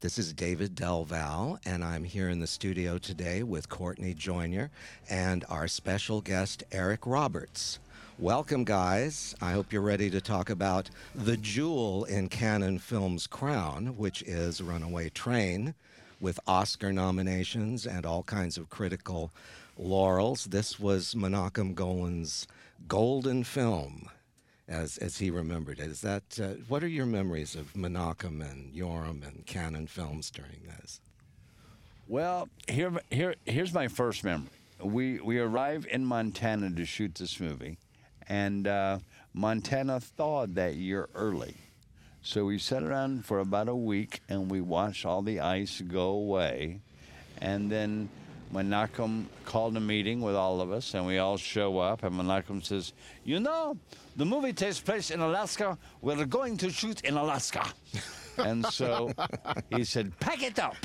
This is David Del Valle, and I'm here in the studio today with Courtney Joyner and our special guest, Eric Roberts. Welcome, guys. I hope you're ready to talk about the jewel in Cannon Films' crown, which is Runaway Train, with Oscar nominations and all kinds of critical laurels. This was Menachem Golan's golden film as as he remembered it. Is that uh, what are your memories of Menachem and Yoram and Cannon films during this? Well, here here here's my first memory. We we arrive in Montana to shoot this movie, and uh, Montana thawed that year early. So we sat around for about a week and we watched all the ice go away. And then Menachem called a meeting with all of us, and we all show up. And Menachem says, You know, the movie takes place in Alaska. We're going to shoot in Alaska. and so he said, Pack it up.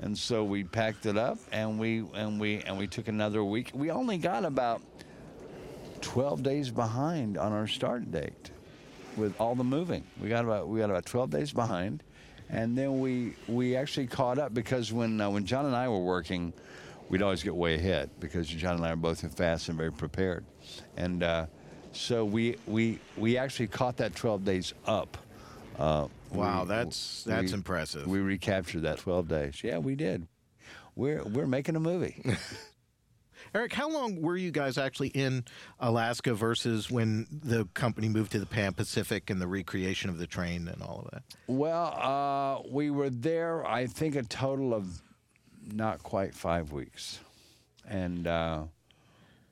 And so we packed it up, and we and we and we took another week. We only got about 12 days behind on our start date with all the moving. We got about we got about 12 days behind, and then we we actually caught up because when uh, when John and I were working, we'd always get way ahead because John and I are both fast and very prepared, and uh, so we we we actually caught that 12 days up. Uh, Wow, we- that's that's we- impressive. We recaptured that 12 days. Yeah, we did. We're we're making a movie. Eric, how long were you guys actually in Alaska versus when the company moved to the Pan Pacific and the recreation of the train and all of that? Well, uh, we were there, I think, a total of not quite five weeks. And uh,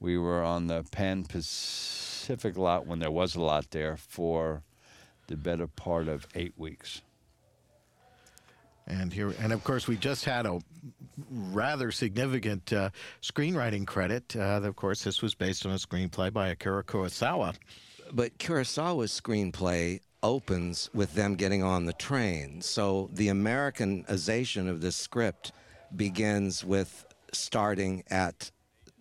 we were on the Pan Pacific lot when there was a lot there for the better part of eight weeks. And here, and of course, we just had a rather significant uh, screenwriting credit. Uh, of course, this was based on a screenplay by Akira Kurosawa. But Kurosawa's screenplay opens with them getting on the train. So the Americanization of this script begins with starting at,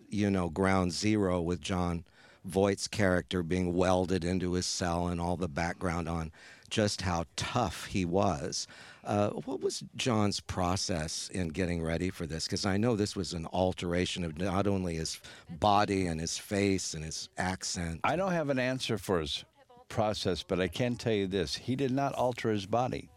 you know, ground zero with Jon Voight's character being welded into his cell and all the background on just how tough he was. Uh, what was John's process in getting ready for this? Because I know this was an alteration of not only his body and his face and his accent. I don't have an answer for his process, but I can tell you this. He did not alter his body.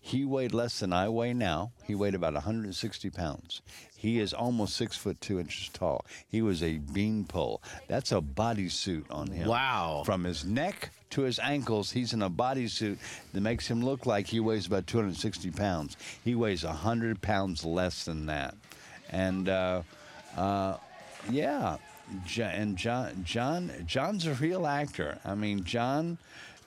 He weighed less than I weigh now. He weighed about 160 pounds. He is almost six foot two inches tall. He was a beanpole. That's a bodysuit on him. Wow. From his neck to his ankles, he's in a bodysuit that makes him look like he weighs about 260 pounds. He weighs 100 pounds less than that. And, uh, uh, yeah, and John, John, John's a real actor. I mean, John,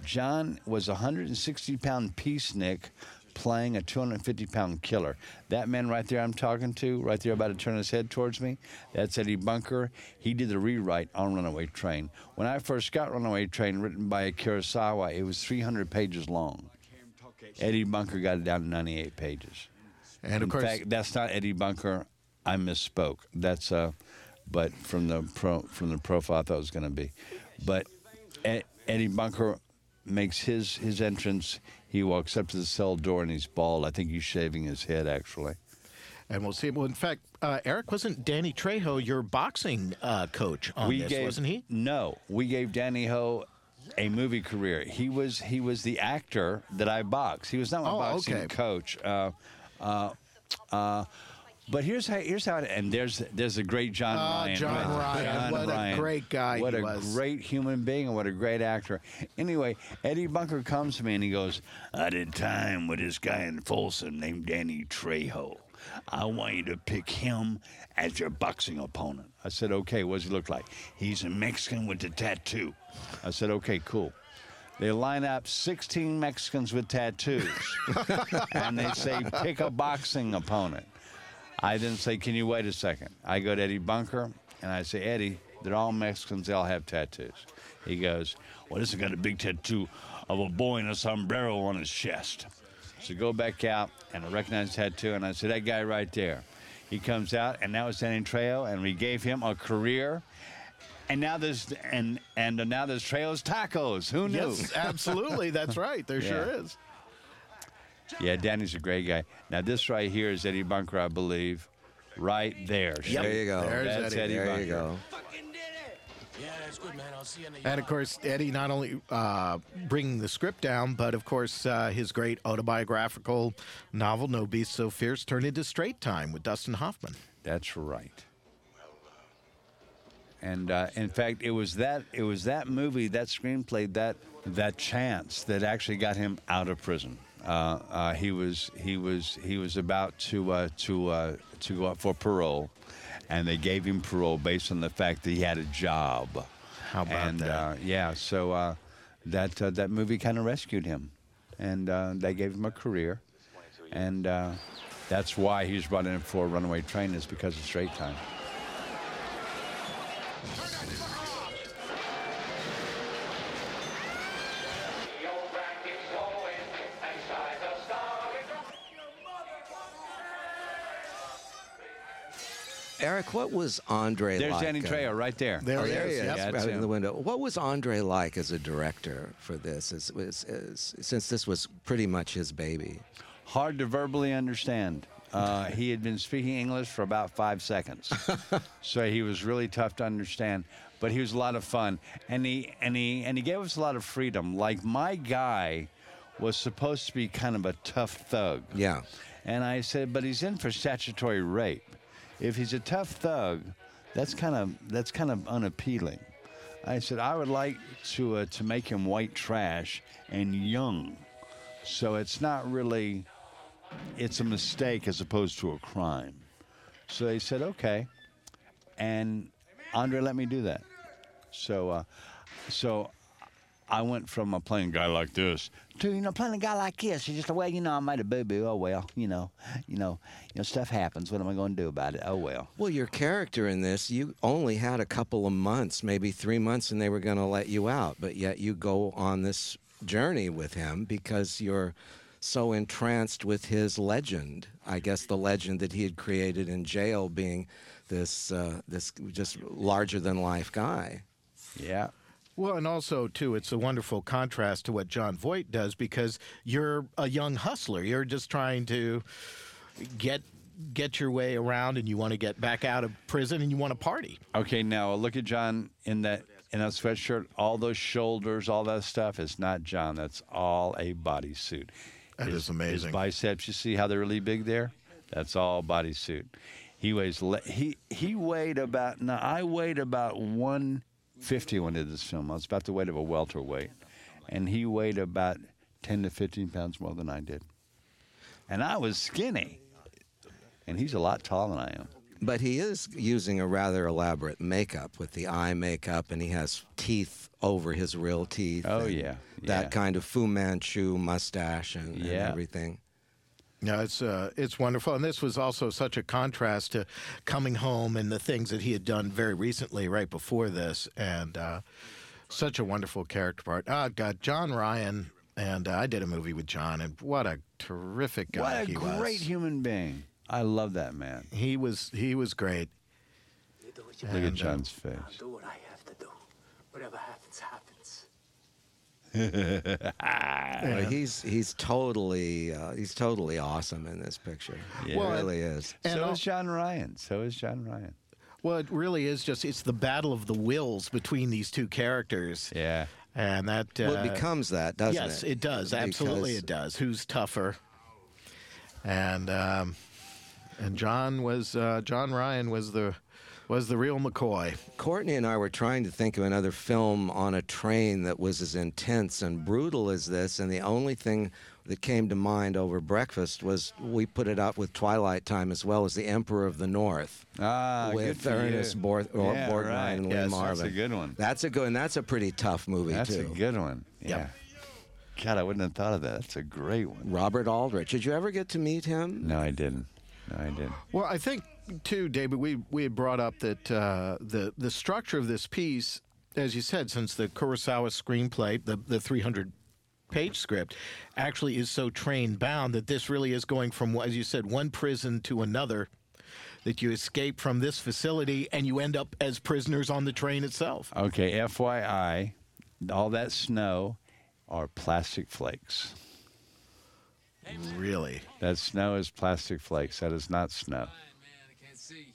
John was a 160 pound peacenik playing a 250 pound killer. That man right there, I'm talking to, right there, about to turn his head towards me. That's Eddie Bunker. He did the rewrite on Runaway Train. When I first got Runaway Train, written by Kurosawa, it was 300 pages long. Eddie Bunker got it down to 98 pages. And of In course, fact, that's not Eddie Bunker. I misspoke. That's uh, but from the pro from the profile I thought it was going to be, but Eddie Bunker makes his his entrance. He walks up to the cell door and he's bald. I think he's shaving his head actually. and we'll see. Well, in fact, uh, Eric wasn't Danny Trejo your boxing uh, coach on this, gave wasn't he? No, we gave Danny Ho a movie career. He was he was the actor that I boxed. He was not my Oh, boxing okay. coach. Uh, uh, uh, but here's how here's how it, and there's there's a great John Ah, Ryan. John right? Ryan. John What a great guy What a was. great human being and what a great actor. Anyway, Eddie Bunker comes to me and he goes, "I did time with this guy in Folsom named Danny Trejo. I want you to pick him as your boxing opponent." I said, "Okay, what does he look like?" He's a Mexican with a tattoo. I said, "Okay, cool." They line up 16 Mexicans with tattoos, and they say, pick a boxing opponent. I then say, can you wait a second? I go to Eddie Bunker, and I say, Eddie, they're all Mexicans. They all have tattoos. He goes, well, this has got a big tattoo of a boy in a sombrero on his chest. So go back out, and I recognize the tattoo, and I say, that guy right there. He comes out, and now it's Danny Trejo, and we gave him a career. And now there's and and now there's Trejo's Tacos. Who knew? Yes, absolutely. That's right. There sure is. Yeah, Danny's a great guy. Now this right here is Eddie Bunker, I believe. Right there. There you go. There's That's Eddie. Eddie There Bunker. you go. Yeah, that's good, man. I'll see you in the And of course, Eddie not only uh, bringing the script down, but of course, uh, his great autobiographical novel, No Beast So Fierce, turned into Straight Time with Dustin Hoffman. That's right. And uh, in fact, it was that it was that movie, that screenplay, that that chance that actually got him out of prison. Uh, uh, he was he was he was about to uh, to uh, to go up for parole, and they gave him parole based on the fact that he had a job. How about and, that? Uh, yeah, so uh, that uh, that movie kind of rescued him, and uh, they gave him a career, and uh, that's why he was brought in for Runaway Train is because of Straight Time. Eric, what was Andre There's like? Danny uh, Trejo right there. There Oh, he there he is, is, yep. That's right in him. the window. What was Andre like as a director for this? Is, is, is, since this was pretty much his baby. Hard to verbally understand. Uh, he had been speaking English for about five seconds, so he was really tough to understand. But he was a lot of fun, and he and he and he gave us a lot of freedom. Like my guy was supposed to be kind of a tough thug. Yeah. And I said, but he's in for statutory rape. If he's a tough thug, that's kind of that's kind of unappealing. I said I would like to uh, to make him white trash and young, so it's not really it's a mistake as opposed to a crime. So they said okay, and Andre let me do that. So uh, so I went from a playing guy like this to you know playing a guy like this. It's just well, you know, I made a boo boo. Oh well, you know, you know, you know, stuff happens. What am I going to do about it? Oh well. Well, your character in this, you only had a couple of months, maybe three months, and they were going to let you out. But yet you go on this journey with him because you're so entranced with his legend. I guess the legend that he had created in jail being this, uh, this just larger than life guy. Yeah. Well, and also too, it's a wonderful contrast to what Jon Voight does because you're a young hustler. You're just trying to get get your way around, and you want to get back out of prison, and you want to party. Okay, now look at John in that in that sweatshirt. All those shoulders, all that stuff is not John. That's all a bodysuit. That his, is amazing. His biceps, you see how they're really big there? That's all bodysuit. He weighs he he weighed about now I weighed about 150 when I did this film. I was about the weight of a welterweight, and he weighed about 10 to 15 pounds more than I did. And I was skinny, and he's a lot taller than I am. But he is using a rather elaborate makeup with the eye makeup, and he has teeth over his real teeth. Oh, and yeah, that kind of Fu Manchu mustache and, and everything. Yeah, it's uh, it's wonderful, and this was also such a contrast to coming home and the things that he had done very recently, right before this, and uh, such a wonderful character part. Oh God, John Ryan, and uh, I did a movie with John, and what a terrific guy What a great was. human being. I love that man. He was he was great. You do what you Look And, at uh, John's face. I'll do what I have to do. Whatever happens, happens. Well, he's he's totally uh, he's totally awesome in this picture. He Yeah. Well, really is. And so al- is John Ryan. So is John Ryan. Well, it really is just it's the battle of the wills between these two characters, Yeah. and that uh, well, it becomes that, doesn't yes, it? Yes, it does. Absolutely, Because- it does. Who's tougher? And um, and John was uh, John Ryan was the was the real McCoy. Courtney and I were trying to think of another film on a train that was as intense and brutal as this, and the only thing that came to mind over breakfast was we put it up with Twilight Time as well as The Emperor of the North Ah, with for Ernest you. Bor- or yeah, Borgnine right. and Lee yes, Marvin. That's a good one. That's a good, and that's a pretty tough movie That's too. a good one. Yeah. Yep. God, I wouldn't have thought of that. That's a great one. Robert Aldrich. Did you ever get to meet him? No, I didn't. No, I didn't. Well, I think too, David. We we had brought up that uh, the the structure of this piece, as you said, since the Kurosawa screenplay, the the 300 page script, actually is so train bound that this really is going from, as you said, one prison to another. That you escape from this facility and you end up as prisoners on the train itself. Okay, FYI, all that snow are plastic flakes. Really? That snow is plastic flakes. That is not snow. Man, I can't see.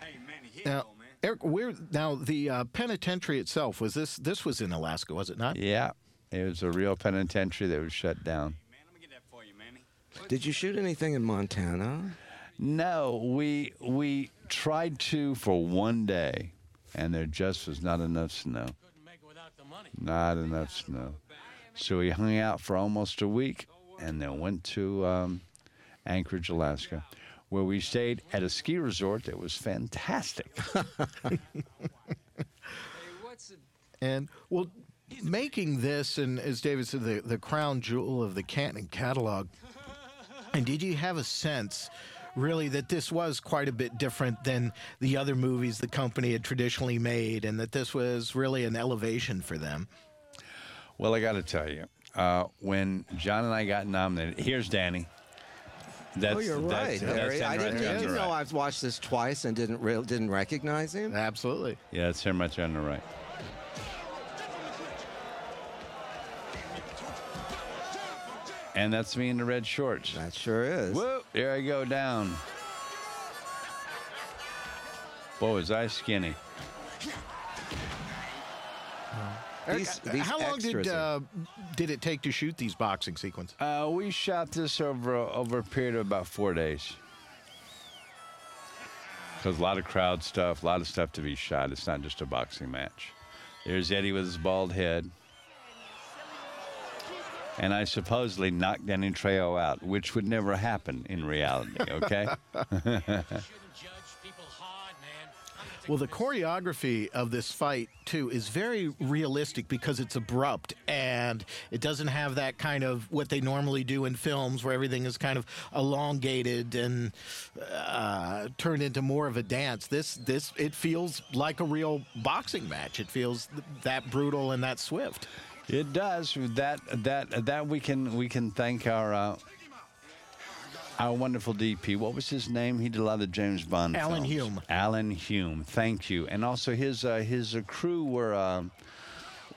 Hey, Manny, here Now, you go, man. Eric, where now the uh, penitentiary itself was this? This was in Alaska, was it not? Yeah, it was a real penitentiary that was shut down. Man, let me get that for you, Manny. Did you shoot anything in Montana? No, we we tried to for one day, and there just was not enough snow. Couldn't make it without the money. Not enough snow. So we hung out for almost a week, and then went to um, Anchorage, Alaska, where we stayed at a ski resort that was fantastic. Hey, what's it? And well, making this and as David said, the the crown jewel of the Cannon catalog. And did you have a sense? Really, that this was quite a bit different than the other movies the company had traditionally made, and that this was really an elevation for them. Well, I got to tell you, uh, when John and I got nominated, here's Danny. Oh, that's, oh, you're that's- right, that's Harry. him I didn't, there on did the you know right. I've watched this twice and didn't re- didn't recognize him. Absolutely. Yeah, that's him right there on the right. And that's me in the red shorts. That sure is. Whoop! There I go down. Boy, was I skinny. These, these How long did uh, did it take to shoot these boxing sequences? Uh, we shot this over over a period of about four days. Because a lot of crowd stuff, a lot of stuff to be shot. It's not just a boxing match. There's Eddie with his bald head. And I supposedly knocked Danny Trejo out, which would never happen in reality, okay? Well, the choreography of this fight too is very realistic because it's abrupt and it doesn't have that kind of what they normally do in films where everything is kind of elongated and uh, turned into more of a dance. This this it feels like a real boxing match. It feels th- that brutal and that swift. It does. That that that we can we can thank our uh, our wonderful DP. What was his name? He did a lot of the James Bond. Alan films. Hume. Alan Hume. Thank you. And also his uh, his uh, crew were uh,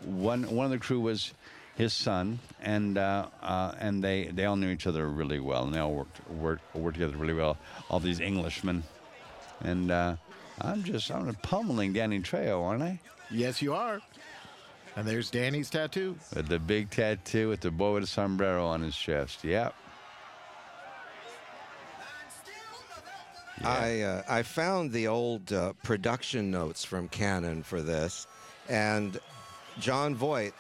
one one of the crew was his son, and uh, uh, and they they all knew each other really well, and they all worked worked worked together really well. All these Englishmen, and uh, I'm just I'm pummeling Danny Trejo, aren't I? Yes, you are. And there's Danny's tattoo. With the big tattoo with the boy with a sombrero on his chest. Yep. I uh, I found the old uh, production notes from Cannon for this, and Jon Voight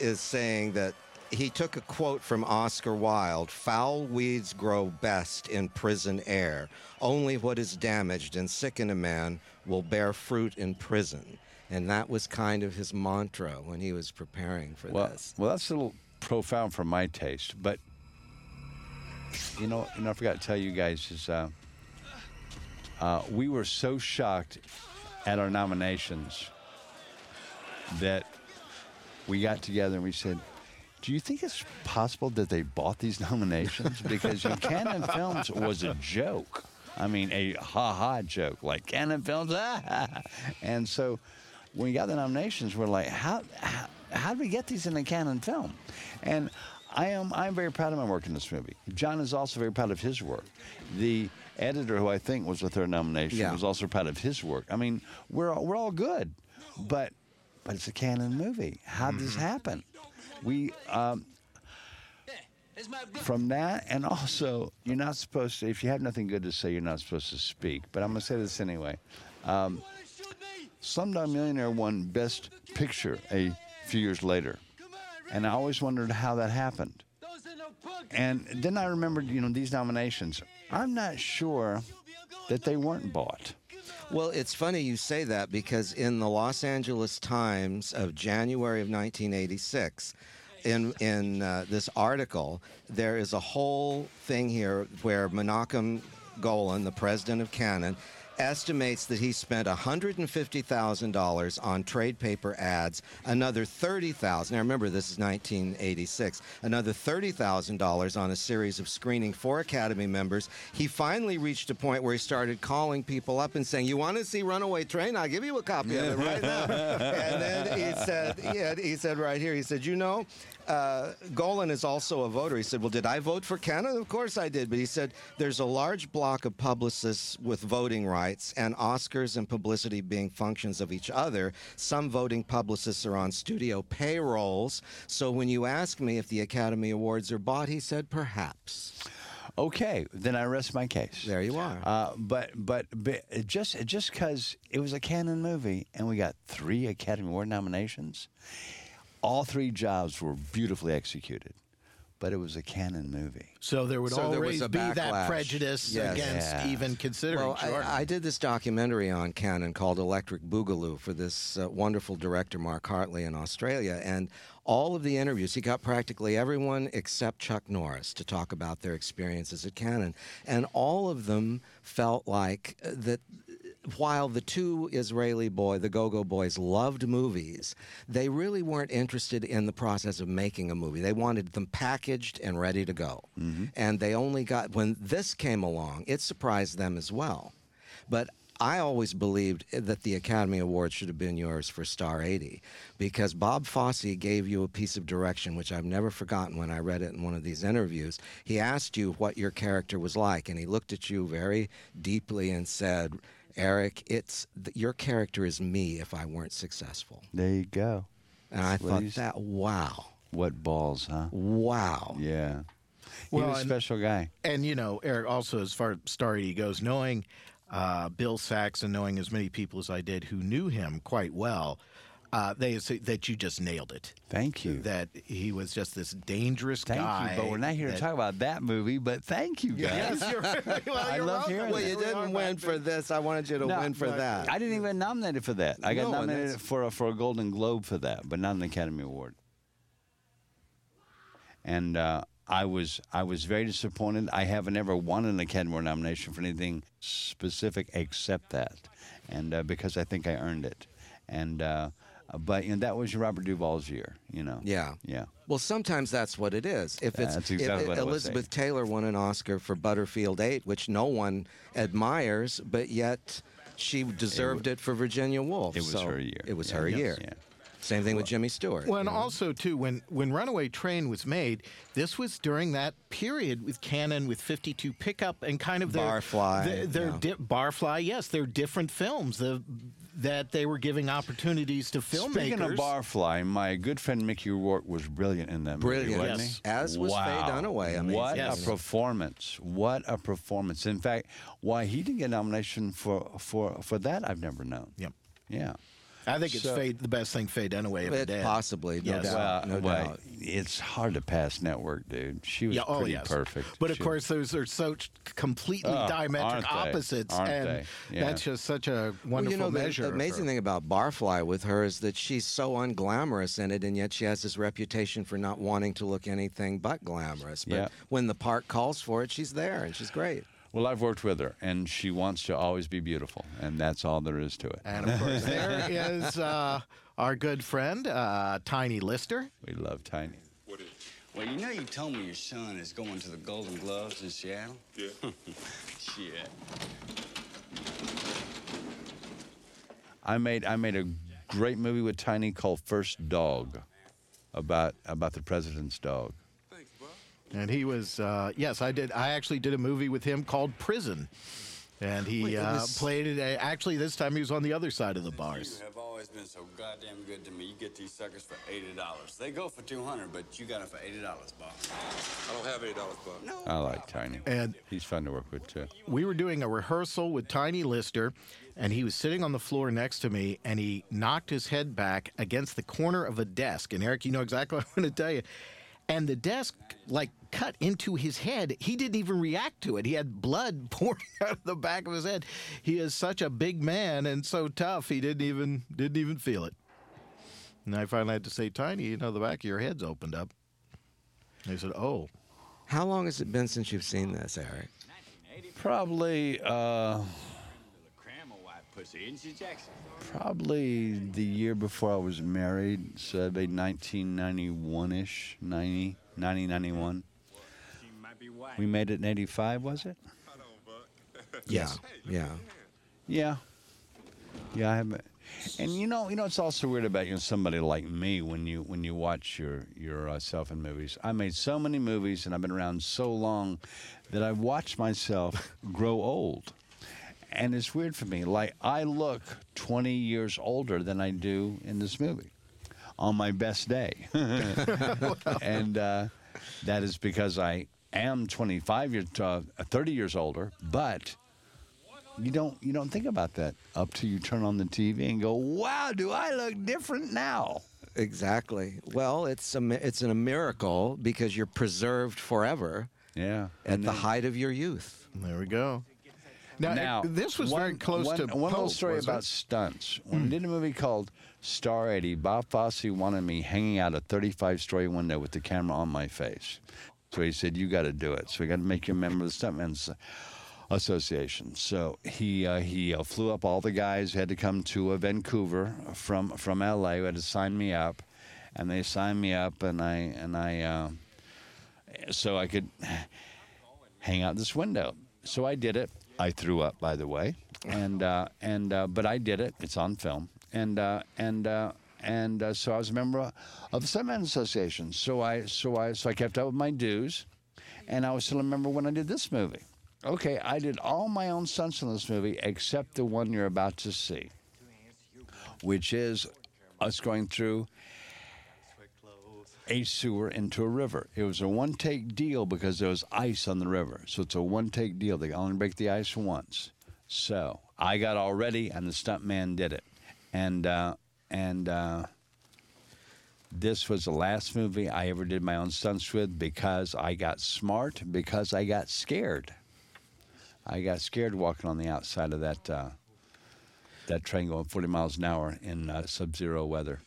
is saying that he took a quote from Oscar Wilde: "Foul weeds grow best in prison air. Only what is damaged and sick in a man will bear fruit in prison." And that was kind of his mantra when he was preparing for Well, this. well, that's a little profound for my taste, but you know, know, I forgot to tell you guys is uh, uh, we were so shocked at our nominations that we got together and we said, "Do you think it's possible that they bought these nominations?" Because Cannon Films was a joke. I mean, a ha-ha joke, like Cannon Films, ah, ha, ha. and so when we got the nominations, we're like, how, how, how we get these in a Cannon film? And I am, I'm very proud of my work in this movie. John is also very proud of his work. The editor, who I think was the third nomination, Yeah. was also proud of his work. I mean, we're all, we're all good, but but it's a Cannon movie. How did this happen? We um, It's my blood. from that, and also you're not supposed to. If you have nothing good to say, you're not supposed to speak. But I'm gonna say this anyway. Um, Slumdog Millionaire won Best Picture a few years later, and I always wondered how that happened. Those are no punks. And then I remembered, you know, these nominations. I'm not sure that they weren't bought. Well, it's funny you say that because in the Los Angeles Times of January of 1986, in in uh, this article, there is a whole thing here where Menachem Golan, the president of Cannon, estimates that he spent $150,000 on trade paper ads, another 30,000. Now remember this is 1986. Another $30,000 on a series of screening for Academy members. He finally reached a point where he started calling people up and saying, "You want to see Runaway Train? I'll give you a copy of it right now." and then he said, had, he said right here, he said, "You know, uh, Golan is also a voter. He said, Well, did I vote for Cannon? Of course I did. But he said, There's a large block of publicists with voting rights, and Oscars and publicity being functions of each other. Some voting publicists are on studio payrolls. So when you ask me if the Academy Awards are bought, he said, Perhaps. Okay, then I rest my case. There you are. Uh, but, but but just just because it was a Cannon movie and we got three Academy Award nominations, all three jobs were beautifully executed. But it was a Cannon movie. So there would So always a be that prejudice Yes. against Yeah. even considering Well, Jordan. I, I did this documentary on Cannon called Electric Boogaloo for this uh, wonderful director, Mark Hartley, in Australia. And all of the interviews, he got practically everyone except Chuck Norris to talk about their experiences at Cannon. And all of them felt like uh, that while the two Israeli boy, the Go-Go Boys, loved movies, they really weren't interested in the process of making a movie. They wanted them packaged and ready to go. Mm-hmm. And they only got when this came along, it surprised them as well. But I always believed that the Academy Award should have been yours for Star 80 because Bob Fosse gave you a piece of direction, which I've never forgotten when I read it in one of these interviews. He asked you what your character was like, and he looked at you very deeply and said, Eric, it's th- your character is me if I weren't successful. There you go. And I That's what thought he's- that, wow, What balls, huh? wow. Yeah. He Well, was a and- special guy. and you know, Eric, also as far as Star 80 goes, knowing uh, Bill Sachs and knowing as many people as I did who knew him quite well, uh, they say that you just nailed it. Thank you. That he was just this dangerous Thank guy. you. But we're not here to talk about that movie, but thank you guys. Yes, you're, well, I you're love welcome. hearing Well, you We didn't win for this. I wanted you to No, win for but- that. I didn't even get nominated for that. I got No, nominated that's- for a, for a Golden Globe for that, but not an Academy Award. And uh, I was I was very disappointed. I haven't ever won an Academy Award nomination for anything specific except that, and uh, because I think I earned it. And uh, but you know that was Robert Duvall's year. You know. Yeah. Yeah. Well, sometimes that's what it is. If it's exactly if Elizabeth Taylor won an Oscar for Butterfield 8, which no one admires, but yet she deserved it, for Virginia Woolf. It was So her year. It was Yeah. her Yes. year. Yeah. Same thing with Jimmy Stewart. Well, and you know? also too, when when Runaway Train was made, this was during that period with Cannon with 52 pickup and kind of their Barfly, their, their yeah. di- Barfly. Yes, they're different films. The, that they were giving opportunities to filmmakers. Speaking of Barfly, my good friend Mickey Rourke was brilliant in that movie, Brilliant. wasn't Yes. he? As was Faye wow. Dunaway. I mean, what Yes. a performance! What a performance! In fact, why he didn't get a nomination for for for that, I've never known. Yep. Yeah. I think it's So- Faye, the best thing Faye Dunaway ever It- did. possibly, no Yes. doubt. Well, no well, doubt. it's hard to pass network, dude. She was Yeah, oh pretty yes, perfect. But of course, those are so completely Oh, diametric aren't opposites, Aren't and? Yeah. that's just such a wonderful well, you know, measure. the of amazing thing about Barfly with her is that she's so unglamorous in it, and yet she has this reputation for not wanting to look anything but glamorous. But Yeah. when the part calls for it, she's there, and she's great. Well, I've worked with her, and she wants to always be beautiful, and that's all there is to it. And of course, there is uh, our good friend uh, Tiny Lister. we love Tiny. Well, you know you told me your son is going to the Golden Gloves in Seattle? Yeah. Shit. I made I made a great movie with Tiny called First Dog, about about the president's dog. And he was, uh, yes, I did. I actually did a movie with him called Prison. And he Wait, uh, was- played it. Uh, actually, this time he was on the other side of the bars. You have always been so goddamn good to me. You get these suckers for eighty dollars. They go for two hundred, but you got it for eighty dollars, boss. I don't have eighty dollars, Bob. No. I like Tiny. And He's fun to work with too. we were doing a rehearsal with Tiny Lister, and he was sitting on the floor next to me, and he knocked his head back against the corner of a desk. And Eric, you know exactly what I'm going to tell you. And the desk, like, cut into his head. He didn't even react to it. He had blood pouring out of the back of his head. He is such a big man and so tough. He didn't even didn't even feel it. And I finally had to say, Tiny, you know, the back of your head's opened up. And he said, Oh. How long has it been since you've seen this, Eric? Probably uh, Cram a white pussy, isn't she, Jackson? probably the year before I was married, so it'd be 1991-ish, 90, 90, 91. She might be white. We made it in 85, was it? Yeah, yeah. Yeah. Yeah, I haven't. And you know, you know, it's also weird about you know somebody like me when you when you watch your yourself in movies. I made so many movies, and I've been around so long that I've watched myself grow old. And it's weird for me. Like I look 20 years older than I do in this movie on my best day, and uh, that is because I am 25 years, uh, 30 years older, but you don't you don't think about that up till you turn on the TV and go, "Wow, do I look different now?" Exactly. Well, it's a it's a miracle because you're preserved forever Yeah. at And the then- height of your youth. There we go. Now, Now, this was one, very close one, to one little story about it? stunts. When I did a movie called Star 80, Bob Fosse wanted me hanging out a 35 story window with the camera on my face. So he said, "You got to do it. So we got to make you a member of the Stuntmen's Association." So he uh, he uh, flew up all the guys who had to come to uh, Vancouver from from LA who had to sign me up, and they signed me up, and I and I uh, so I could hang out this window. So I did it. I threw up, by the way, and uh, and uh, but I did it. It's on film, and uh, and uh, and uh, so I was a member of the Stuntmen's Association. So I so I so I kept up with my dues, and I was still a member when I did this movie. Okay, I did all my own stunts in this movie except the one you're about to see, which is us going through a sewer into a river. It was a one take deal because there was ice on the river. So it's a one take deal. They only break the ice once. So I got all ready and the stuntman did it. And uh, and uh, this was the last movie I ever did my own stunts with because I got smart, because I got scared. I got scared walking on the outside of that uh, that train going 40 miles an hour in uh, sub-zero weather.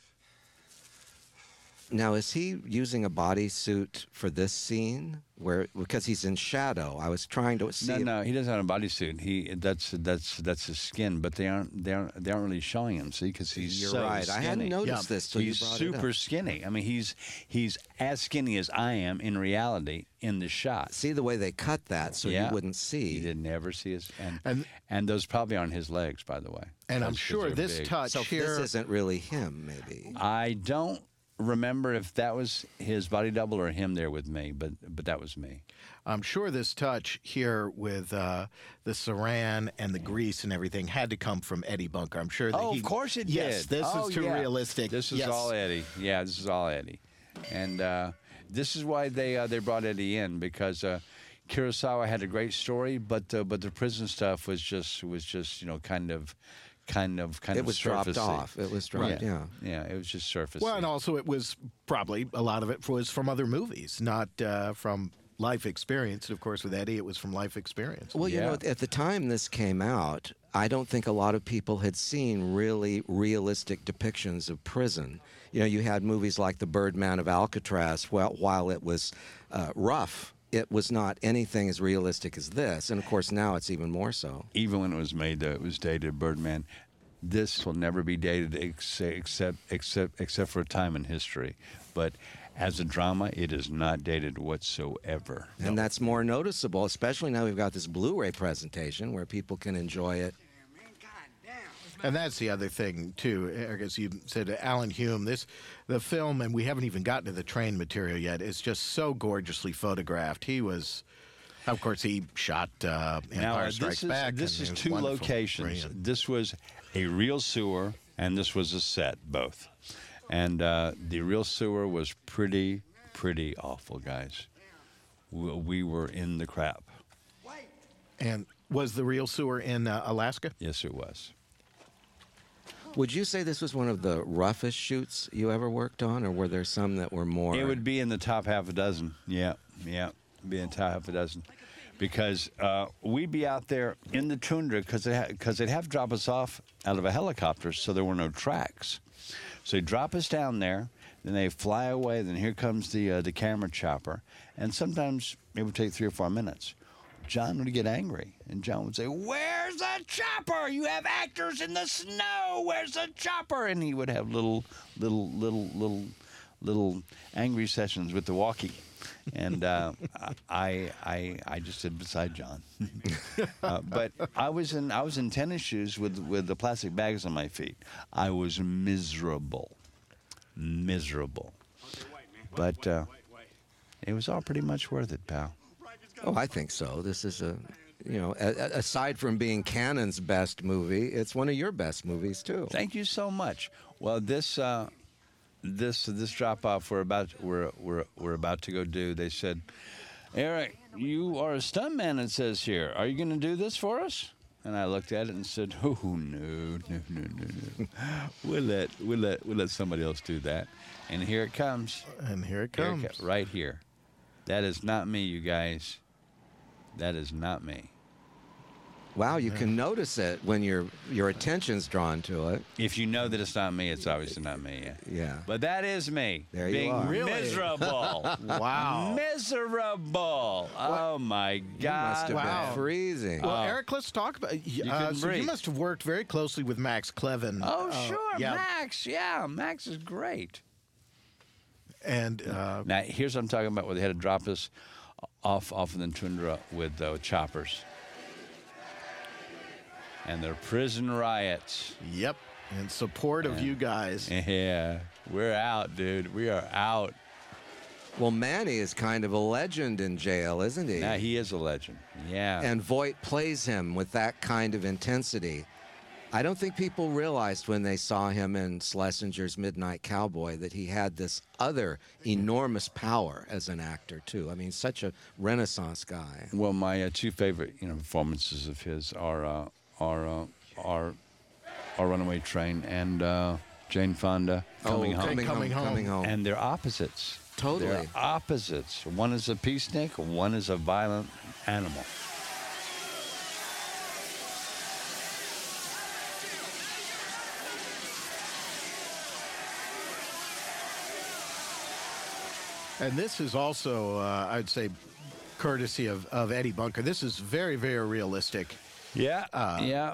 Now, is he using a bodysuit for this scene? Where because he's in shadow, I was trying to see. No, it- no, he doesn't have a bodysuit. He that's that's that's his skin, but they aren't they aren't they aren't really showing him. See, because he's You're so right. I hadn't noticed Yeah. this till he's you brought super it up. skinny. I mean, he's he's as skinny as I am in reality in the shot. See the way they cut that, so yeah, you wouldn't see. He didn't ever see his and, And- and those probably aren't his legs, by the way. And I'm 'Cause- 'cause sure this big. touch So here. this isn't really him, maybe. I don't remember if that was his body double or him there with me, but but that was me. I'm sure this touch here with uh, the saran and the grease and everything had to come from Eddie Bunker. I'm sure that Oh, he. of course it did. yes, this Oh, is too yeah. realistic. This is yes. all Eddie. Yeah, this is all Eddie, and uh, this is why they uh, they brought Eddie in because uh, Kurosawa had a great story, but uh, but the prison stuff was just was just you know kind of kind of kind of It of was dropped off. It was dropped. Yeah. yeah, it was just surface. Well, and also it was probably a lot of it was from other movies, not uh, from life experience. And of course, with Eddie, it was from life experience. Well, you know, at the time this came out, I don't think a lot of people had seen really realistic depictions of prison. You know, you had movies like The Birdman of Alcatraz. Well, while it was uh, rough, it was not anything as realistic as this. And of course, now it's even more so. even when it was made, though, it was dated Birdman. This will never be dated ex- except except except for a time in history. But as a drama, it is not dated whatsoever. And that's more noticeable, especially now we've got this Blu ray presentation where people can enjoy it. And that's the other thing too, Eric, as you said, Alan Hume. This, the film, and we haven't even gotten to the train material yet. Is just so gorgeously photographed. He was, of course, he shot uh, Empire Now, uh, Strikes this is, Back. this is two locations. Brilliant. This was a real sewer, and this was a set, both. And uh, the real sewer was pretty, pretty awful, guys. We, we were in the crap. And was the real sewer in uh, Alaska? Yes, it was. Would you say this was one of the roughest shoots you ever worked on, or were there some that were more? It would be in the top half a dozen. Yeah, yeah, be in the top half a dozen, because uh, we'd be out there in the tundra because they because they'd have to drop us off out of a helicopter, so there were no tracks. So they drop us down there, then they fly away. Then here comes the uh, the camera chopper, and sometimes it would take three or four minutes. John would get angry, and John would say, "Where's the chopper? You have actors in the snow. Where's the chopper?" And he would have little, little, little, little, little angry sessions with the walkie. and uh, I, I, I just did beside John. uh, but I was in, I was in tennis shoes with with the plastic bags on my feet. I was miserable, miserable. But uh, it was all pretty much worth it, pal. Oh, I think so. This is a, you know, a, a- aside from being Cannon's best movie, it's one of your best movies too. Thank you so much. Well, this uh, this this drop off we're about we're we're we're about to go do. They said, Eric, you are a stuntman. It says here. Are you going to do this for us? And I looked at it and said, Oh no, no, no, no, no. We'll let we'll let we'll let somebody else do that. And here it comes. And here it Here it comes. co- right here. That is not me, you guys. That is not me. Wow, you can notice it when your your attention's drawn to it. If you know that it's not me, it's obviously not me. Yeah. Yeah. But that is me. There you being are. Really? miserable. Wow. miserable. Oh my You must God. have Wow. been freezing. Well, Eric, let's talk about. Uh, couldn't so you must have worked very closely with Max Clevin. Oh uh, sure, yeah. Max. Yeah, Max is great. And uh, Now here's what I'm talking about. Where they had to drop us off off in the tundra with uh, choppers. And their prison riots. yep, in support of you guys. Yeah, we're out, dude. We are out. Well, Manny is kind of a legend in jail, isn't he? Now he is a legend. Yeah. and Voight plays him with that kind of intensity. I don't think people realized when they saw him in Schlesinger's Midnight Cowboy that he had this other enormous power as an actor too. I mean, such a renaissance guy. Well, my uh, two favorite you know performances of his are uh, are uh, are are Runaway Train and uh, Jane Fonda Coming oh, Home. coming, Coming home, Home. coming home. And they're opposites. Totally. They're opposites. One is a peacenik, one is a violent animal. And this is also, uh, I'd say, courtesy of, of Eddie Bunker. This is very, very realistic. Yeah. yeah.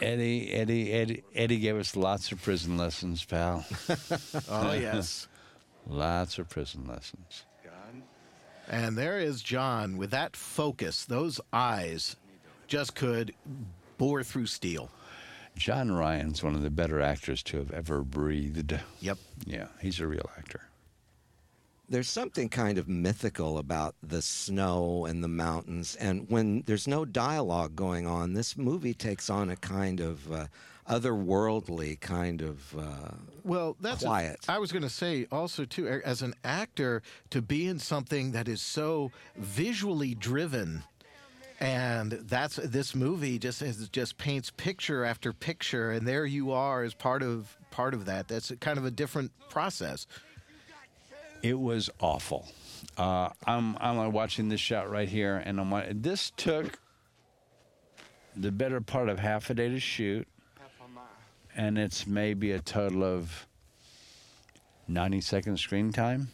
Eddie, Eddie, Eddie, Eddie gave us lots of prison lessons, pal. Oh, yes. lots of prison lessons. And there is John with that focus, those eyes just could bore through steel. John Ryan's one of the better actors to have ever breathed. Yep. Yeah, he's a real actor. There's something kind of mythical about the snow and the mountains. And when there's no dialogue going on, this movie takes on a kind of uh, otherworldly kind of. Uh, Well, that's Quiet. I was going to say also too, as an actor, to be in something that is so visually driven, and that's this movie just is, just paints picture after picture, and there you are as part of part of that. That's kind of a different process. It was awful. Uh, I'm I'm watching this shot right here, and I'm this took the better part of half a day to shoot, and it's maybe a total of 90 seconds screen time.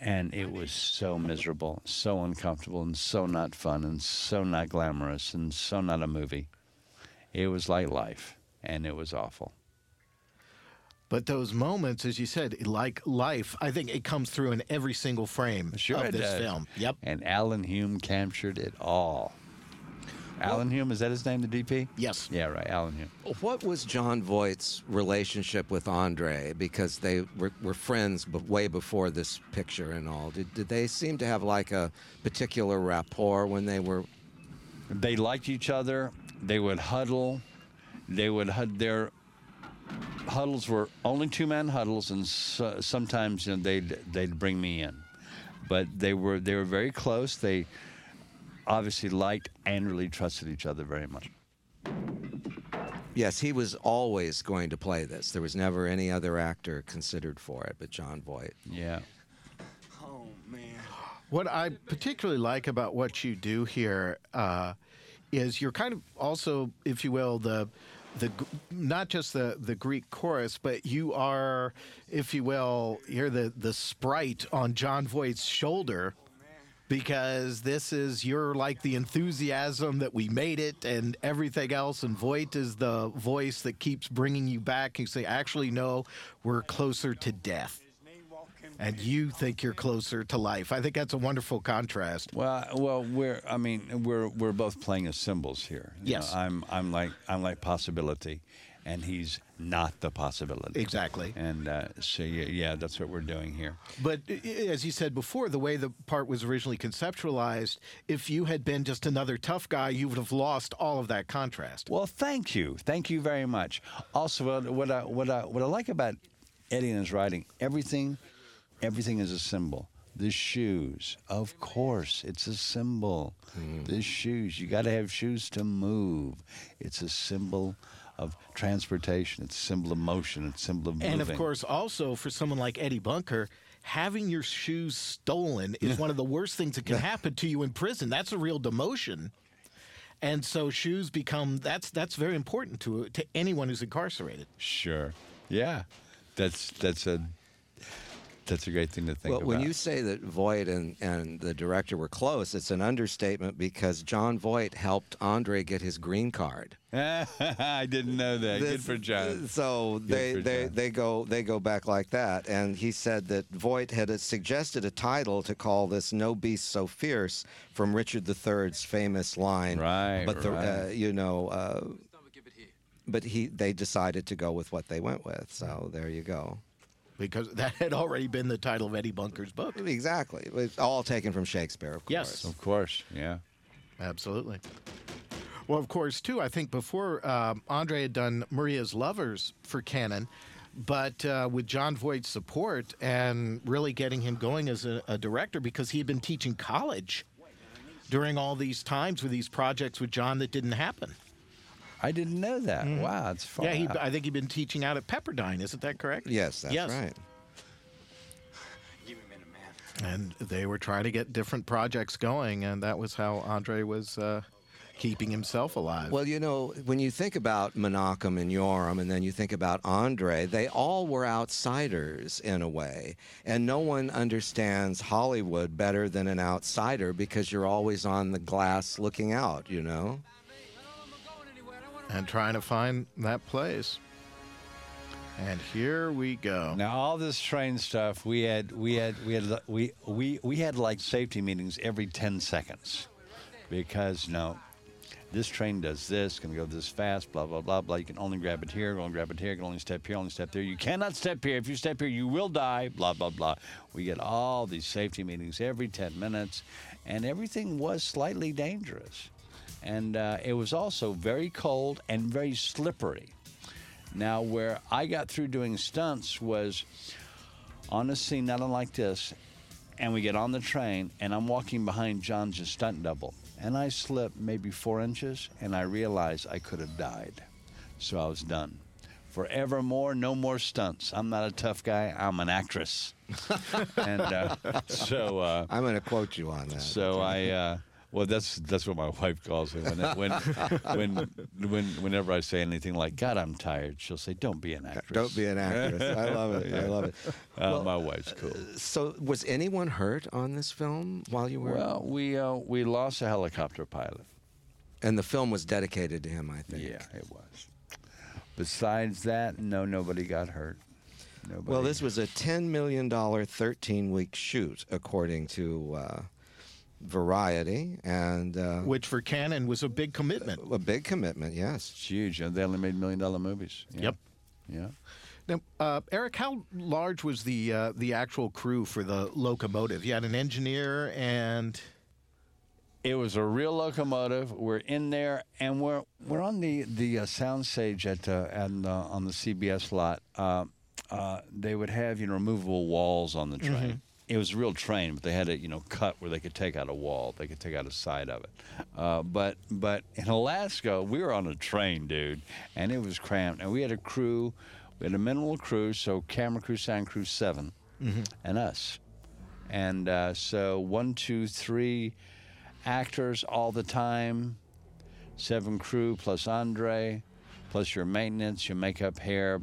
And it was so miserable, so uncomfortable, and so not fun, and so not glamorous, and so not a movie. It was like life, and it was awful. But those moments, as you said, like life, I think it comes through in every single frame Sure of this does. film. Yep. And Alan Hume captured it all. Alan Hume, is that his name, the DP? Yes. Yeah, right, Alan Hume. what was Jon Voight's relationship with Andre? Because they were, were friends but way before this picture and all. Did, did they seem to have like a particular rapport when they were They liked each other. They would huddle. They would hud their huddles were only two man huddles, and so, sometimes you know, they'd they'd bring me in, but they were they were very close. They obviously liked and really trusted each other very much. Yes, he was always going to play this. There was never any other actor considered for it but Jon Voight. Yeah. Oh, man. What I particularly like about what you do here uh, is you're kind of also, if you will, the the not just the the Greek chorus, but you are, if you will, you're the the sprite on Jon Voight's shoulder. Oh, because this is you're like the enthusiasm that we made it and everything else, and Voight is the voice that keeps bringing you back. You say, actually, no, we're closer to death. His name walking and you think you're closer to life. I think that's a wonderful contrast. Well, well, we're I mean we're we're both playing as symbols here. You Yes. know, I'm I'm like I'm like possibility, and he's not the possibility. Exactly. And uh, so yeah, yeah, that's what we're doing here. But as you said before, the way the part was originally conceptualized, if you had been just another tough guy, you would have lost all of that contrast. Well, thank you, thank you very much. Also, what what I what I what I like about Eddie and his writing, everything, everything is a symbol. The shoes, of course, it's a symbol. Mm. The shoes, you got to have shoes to move. It's a symbol of transportation. It's a symbol of motion. It's a symbol of moving. And of course, also for someone like Eddie Bunker, having your shoes stolen is one of the worst things that can happen to you in prison. That's a real demotion. And so shoes become that's that's very important to to anyone who's incarcerated. Sure. Yeah. That's that's a that's a great thing to think about. Well, about. when you say that Voight and, and the director were close, it's an understatement because Jon Voight helped Andre get his green card. I didn't know that. Good for John. So they, they, John. they go they go back like that, and he said that Voight had suggested a title to call this "No Beast So Fierce" from Richard III's famous line. Right, But the uh, you know, uh, but he they decided to go with what they went with. So there you go. Because that had already been the title of Eddie Bunker's book. Exactly. It's all taken from Shakespeare, of course. Yes. Of course. Yeah. Absolutely. Well, of course, too. I think before um, Andre had done Maria's Lovers for Cannon, but uh, with Jon Voight's support and really getting him going as a, a director because he had been teaching college during all these times with these projects with John that didn't happen. I didn't know that. Wow, it's fun. Mm-hmm. Yeah, he, I think he'd been teaching out at Pepperdine. Isn't that correct? Yes, that's Yes. right. Give me a minute, man. And they were trying to get different projects going, and that was how Andre was uh, keeping himself alive. Well, you know, when you think about Menachem and Yoram, and then you think about Andre, they all were outsiders in a way. And no one understands Hollywood better than an outsider because you're always on the glass looking out, you know? And trying to find that place. And here we go. Now all this train stuff, we had, we had, we had, we we we had like safety meetings every ten seconds, because no, this train does this, can go this fast, blah blah blah blah. You can only grab it here, only grab it here, you can only step here, only step there. You cannot step here. If you step here, you will die. Blah blah blah. We get all these safety meetings every ten minutes, and everything was slightly dangerous, and uh, it was also very cold and very slippery. Now, where I got through doing stunts was on a scene not unlike this, and we get on the train, and I'm walking behind John's stunt double, and I slip maybe four inches, and I realize I could have died. So I was done. Forevermore, no more stunts. I'm not a tough guy. I'm an actress. and uh, so, uh, I'm going to quote you on that. so I, uh, well, that's that's what my wife calls me when when when when whenever I say anything like "God, I'm tired," she'll say, "Don't be an actress." Don't be an actress. I love it. I love it. Uh, my wife's cool. So, was anyone hurt on this film while you were? Well, we uh, we lost a helicopter pilot. and the film was dedicated to him, I think. Yeah, it was. Besides that, no, nobody got hurt. Nobody. Well, this was a $10 million 13 week shoot, according to uh, Variety, and uh, Which for Cannon was a big commitment. a big commitment, yes. It's huge. and They only made million dollar movies. Yeah. Yep. Yeah. Now, uh, Eric, how large was the uh, the actual crew for the locomotive? You had an engineer and It was a real locomotive. We're in there, and we're we're on the the uh, sound stage at uh, and uh, on the CBS lot. Uh, uh, they would have you know removable walls on the train. It was a real train, but they had it you know cut where they could take out a wall, they could take out a side of it. Uh, but but in Alaska, we were on a train, dude, and it was cramped. And we had a crew, we had a minimal crew, so camera crew, sound crew 7 and us. And uh, so one, two, three actors all the time, seven crew plus Andre, plus your maintenance, your makeup, hair,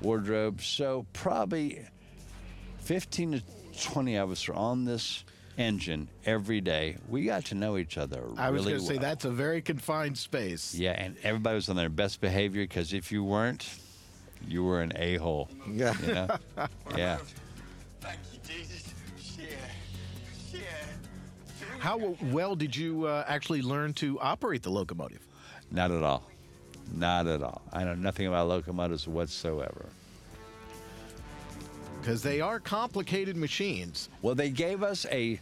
wardrobe. So probably 15 to 20 of us are on this engine every day. We got to know each other really. I was going to say that's a very confined space. Yeah, and everybody was on their best behavior because if you weren't, you were an a-hole. Yeah. You know? yeah. Thank you, Jesus. Yeah. Yeah. How well did you uh, actually learn to operate the locomotive? Not at all. Not at all. I know nothing about locomotives whatsoever. Because they are complicated machines. Well, they gave us a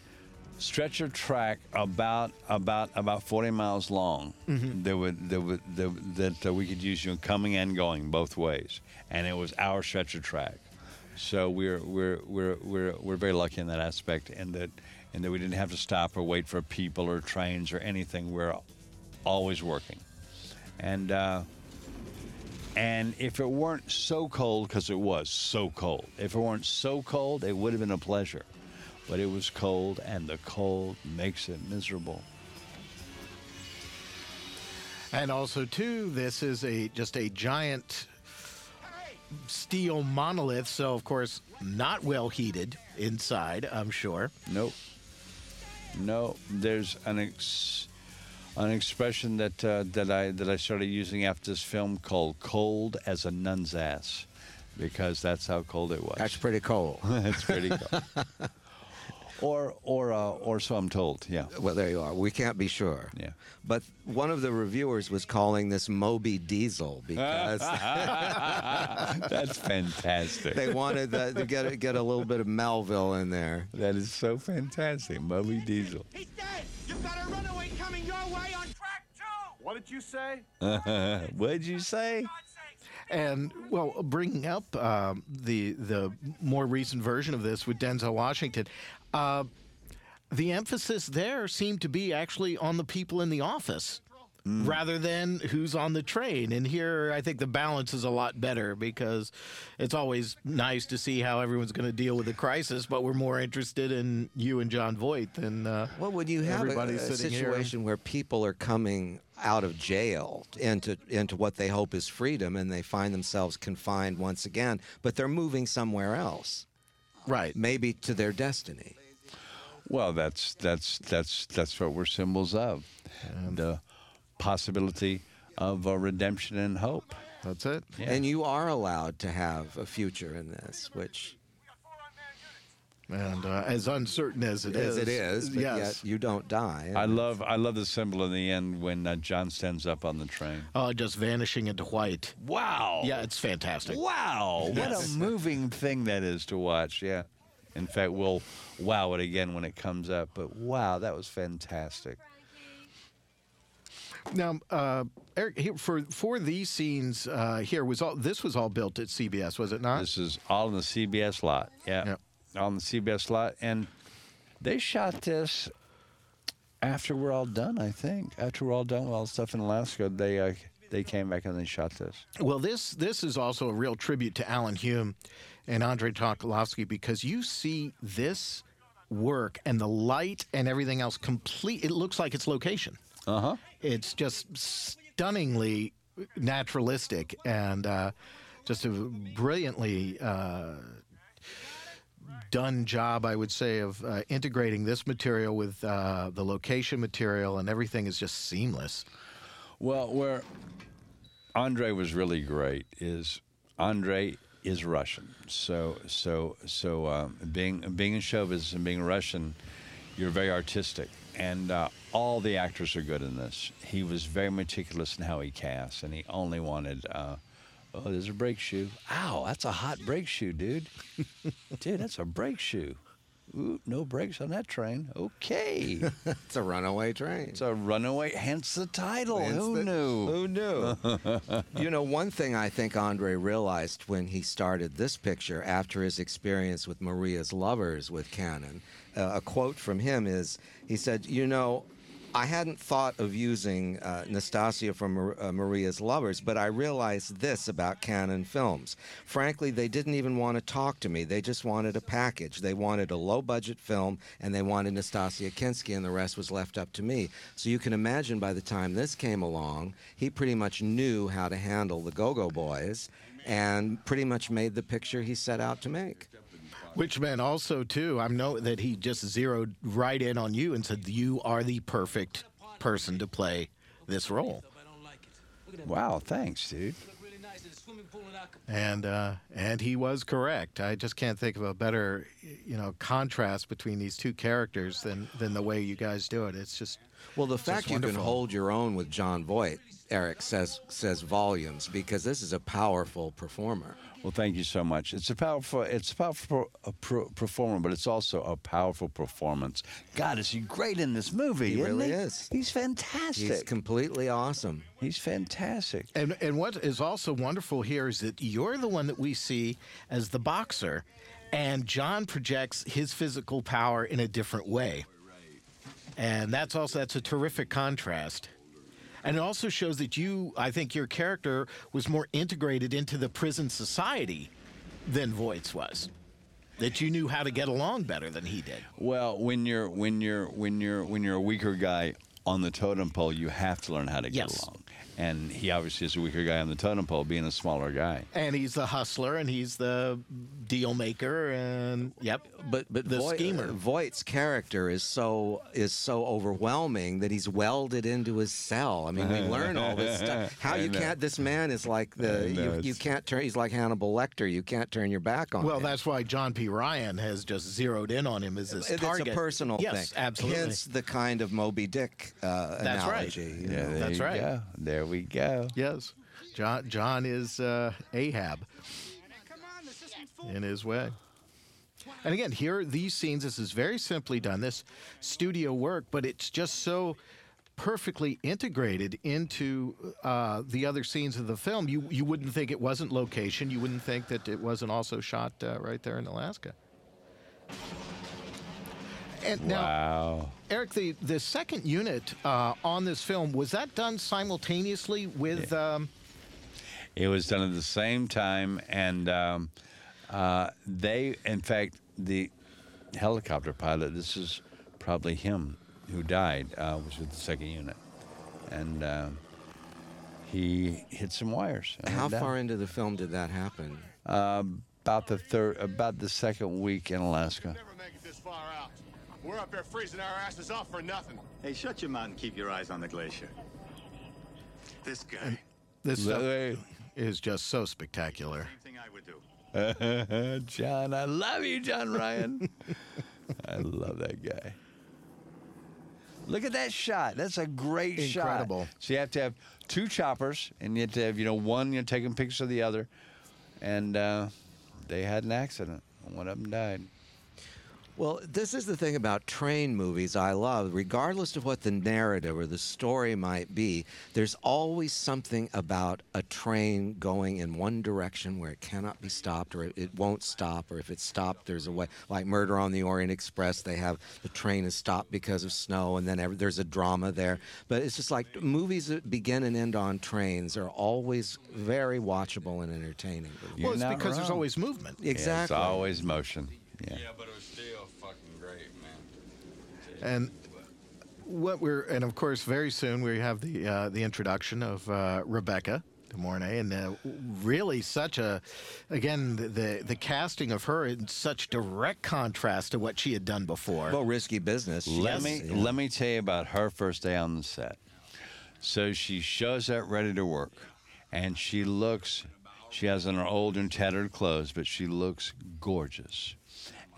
stretcher track about about about 40 miles long that would that would that, that uh, we could use you know, coming and going both ways, and it was our stretcher track. So we're we're we're we're we're very lucky in that aspect, and that and that we didn't have to stop or wait for people or trains or anything. We're always working, and. Uh, and if it weren't so cold, because it was so cold, if it weren't so cold, it would have been a pleasure. But it was cold, and the cold makes it miserable. And also, too, this is a just a giant steel monolith, so of course not well heated inside. I'm sure. Nope. No, there's an ex- an expression that uh, that I that I started using after this film called "cold as a nun's ass," because that's how cold it was. That's pretty cold. That's pretty cold. or or uh, or so I'm told. Yeah. Well, there you are. We can't be sure. Yeah. But one of the reviewers was calling this Moby Diesel because That's fantastic. they wanted the, to get a, get a little bit of Melville in there. that is so fantastic. Moby Diesel. He's dead! You've got a runaway coming your way on track two! What did you say? what did you say? And well, bringing up um, the the more recent version of this with Denzel Washington, uh, the emphasis there seemed to be actually on the people in the office. Rather than who's on the train. And here, I think the balance is a lot better because it's always nice to see how everyone's going to deal with the crisis, but we're more interested in you and Jon Voight than uh, Well, when you have a, everybody a sitting here. situation where people are coming out of jail into into what they hope is freedom, and they find themselves confined once again, but they're moving somewhere else, Right. maybe to their destiny. Well, that's that's that's that's what we're symbols of. The possibility of a redemption and hope. That's it. Yeah. And you are allowed to have a future in this, which And uh, as uncertain as it as is, it is, but yes. yet you don't die. I love I love the symbol in the end when uh, John stands up on the train. Oh, just vanishing into white. Wow. Yeah, it's fantastic. Wow. What a moving thing that is to watch. Yeah. In fact, we'll wow it again when it comes up. But wow, that was fantastic. Now, uh, Eric, for for these scenes uh, here was all this was all built at CBS, was it not? This is all in the CBS lot. Yeah. Yep. All in the CBS lot. And they shot this after we're all done, I think. After we're all done with all the stuff in Alaska, they uh, they came back and they shot this. Well, this this is also a real tribute to Alan Hume and Andrei Konchalovsky because you see this work and the light and everything else complete. It looks like it's location. Uh huh. It's just stunningly naturalistic and uh, just a brilliantly uh, done job, I would say, of uh, integrating this material with uh, the location material, and everything is just seamless. Well, where Andre was really great is Andre is Russian. So so so um, being being in show business and being Russian, you're very artistic, and uh, all the actors are good in this. He was very meticulous in how he cast, and he only wanted. Uh, oh, there's a brake shoe. Ow, that's a hot brake shoe, dude. dude, that's a brake shoe. Ooh, no brakes on that train. Okay. it's a runaway train. It's a runaway, hence the title. Hence Who the- knew? Who knew? you know, one thing I think Andre realized when he started this picture after his experience with Maria's lovers with Cannon, uh, a quote from him is he said, You know, I hadn't thought of using uh, Nastassja from Mar- uh, Maria's Lovers, but I realized this about Cannon Films. Frankly, they didn't even want to talk to me. They just wanted a package. They wanted a low budget film and they wanted Nastassja Kinski, and the rest was left up to me. So you can imagine by the time this came along, he pretty much knew how to handle the Go Go Boys and pretty much made the picture he set out to make. Which meant also too, I know that he just zeroed right in on you and said you are the perfect person to play this role. Wow, thanks, dude. Look really nice in this swimming pool in Acapulco. and uh, and he was correct. I just can't think of a better, you know, contrast between these two characters than than the way you guys do it. It's just Well, the fact you can hold your own with Jon Voight, Eric says says volumes because this is a powerful performer. Well, thank you so much. It's a powerful, it's a powerful uh, pro- performer, but it's also a powerful performance. God, is he great in this movie? He really he? is. He's fantastic. He's completely awesome. He's fantastic. And and what is also wonderful here is that you're the one that we see as the boxer, and John projects his physical power in a different way. And that's also that's a terrific contrast. And it also shows that you, I think, your character was more integrated into the prison society than Voight's was. That you knew how to get along better than he did. Well, when you're when you're when you're when you're a weaker guy on the totem pole, you have to learn how to get Yes. along. And he obviously is a weaker guy on the totem pole, being a smaller guy. And he's the hustler, and he's the deal maker, and yep, But but the Voight, schemer. uh, Voight's character is so is so overwhelming that he's welded into his cell. I mean, we learn all this stuff. How you can't? This man is like the know, you, you can't turn. He's like Hannibal Lecter. You can't turn your back on. Well, him. that's why John P. Ryan has just zeroed in on him as this it's target. a personal yes, thing. absolutely. Hence the kind of Moby Dick uh, That's right. analogy. you Yeah, know. there That's right. go. There we go. yes, John. John is uh, Ahab in his way. And again, here are these scenes. This is very simply done. This studio work, but it's just so perfectly integrated into uh, the other scenes of the film. You you wouldn't think it wasn't location. You wouldn't think that it wasn't also shot uh, right there in Alaska. And now, Wow. Eric, the, the second unit uh, on this film was that done simultaneously with? Um, It was done at the same time, and um, uh, they, in fact, the helicopter pilot. This is probably him who died. Uh, was with the second unit, and uh, he hit some wires. How went down. far into the film did that happen? Uh, about the third, about the second week in Alaska. Never make it this far out. We're up here freezing our asses off for nothing. Hey, shut your mouth and keep your eyes on the glacier. This guy. this stuff is just so spectacular. Same thing I would do. John, I love you, John Ryan. I love that guy. Look at that shot. That's a great shot. Incredible. shot. So you have to have two choppers, and you have to have, you know, one, you know, taking pictures of the other. And uh, they had an accident. One of them died. Well, this is the thing about train movies I love. Regardless of what the narrative or the story might be, there's always something about a train going in one direction where it cannot be stopped or it won't stop, or if it's stopped, there's a way. Like Murder on the Orient Express, they have the train is stopped because of snow, and then every, there's a drama there. But it's just like movies that begin and end on trains are always very watchable and entertaining. You're well, it's not because there's always movement. Yeah, Exactly. it's always motion. Yeah. Yeah, but it was still fucking great, man. And what we're and of course very soon we have the uh, the introduction of uh, Rebecca De Mornay, and uh, really such a again the, the the casting of her in such direct contrast to what she had done before. Well, risky business. Let Yes, me yeah. let me tell you about her first day on the set. So she shows up ready to work, and she looks. She has on her old and tattered clothes, but she looks gorgeous.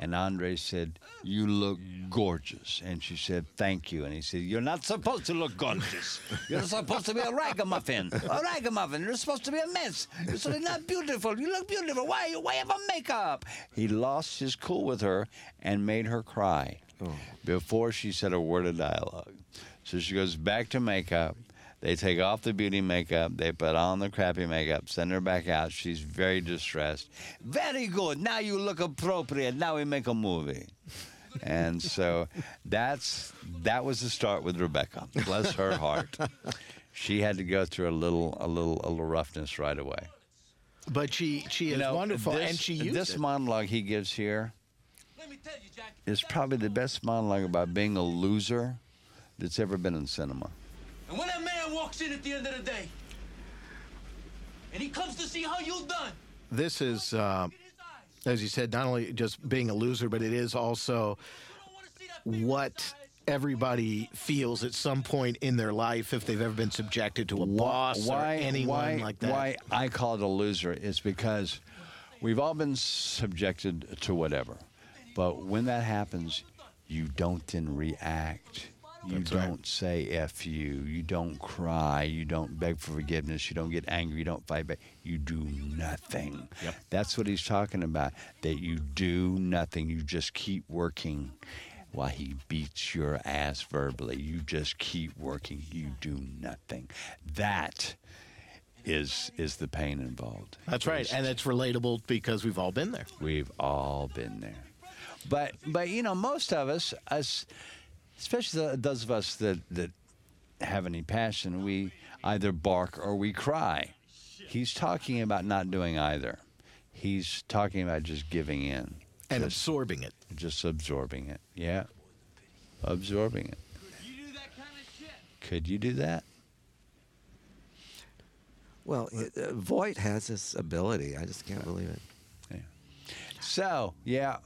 And Andre said, "You look gorgeous," and she said, "Thank you." And he said, "You're not supposed to look gorgeous. You're supposed to be a ragamuffin. A ragamuffin. You're supposed to be a mess. You're so not beautiful. You look beautiful. Why? Why have a makeup?" He lost his cool with her and made her cry oh. before she said a word of dialogue. So she goes back to makeup. They take off the beauty makeup. They put on the crappy makeup. Send her back out. She's very distressed. Very good. Now you look appropriate. Now we make a movie. And so that's that was the start with Rebecca. Bless her heart. She had to go through a little a little a little roughness right away. but she she is You know, wonderful, this, and she used this it. monologue he gives here Let me tell you, Jack. is probably the best monologue about being a loser that's ever been in cinema. And when that man walks in at the end of the day, and he comes to see how you've done, This is, uh, look at his eyes. as you said, not only just being a loser, but it is also You don't want to see that big what everybody feels at some point in their life if they've ever been subjected to a boss or anyone why, like that. Why I call it a loser is because we've all been subjected to whatever. But when that happens, you don't then react. You That's don't say F you. You don't cry. You don't beg for forgiveness. You don't get angry. You don't fight back. You do nothing. Yep. That's what he's talking about. That you do nothing. You just keep working while he beats your ass verbally. You just keep working. You do nothing. That is is the pain involved. That's right, and it's relatable because we've all been there. We've all been there. But but you know, most of us, us especially the- those of us that that have any passion, we either bark or we cry. He's talking about not doing either. He's talking about just giving in, And just, absorbing it. just absorbing it. Yeah, absorbing it. You do that kind of shit. Could you do that? Well, it, uh, Voight has this ability. I just can't believe it. So, yeah.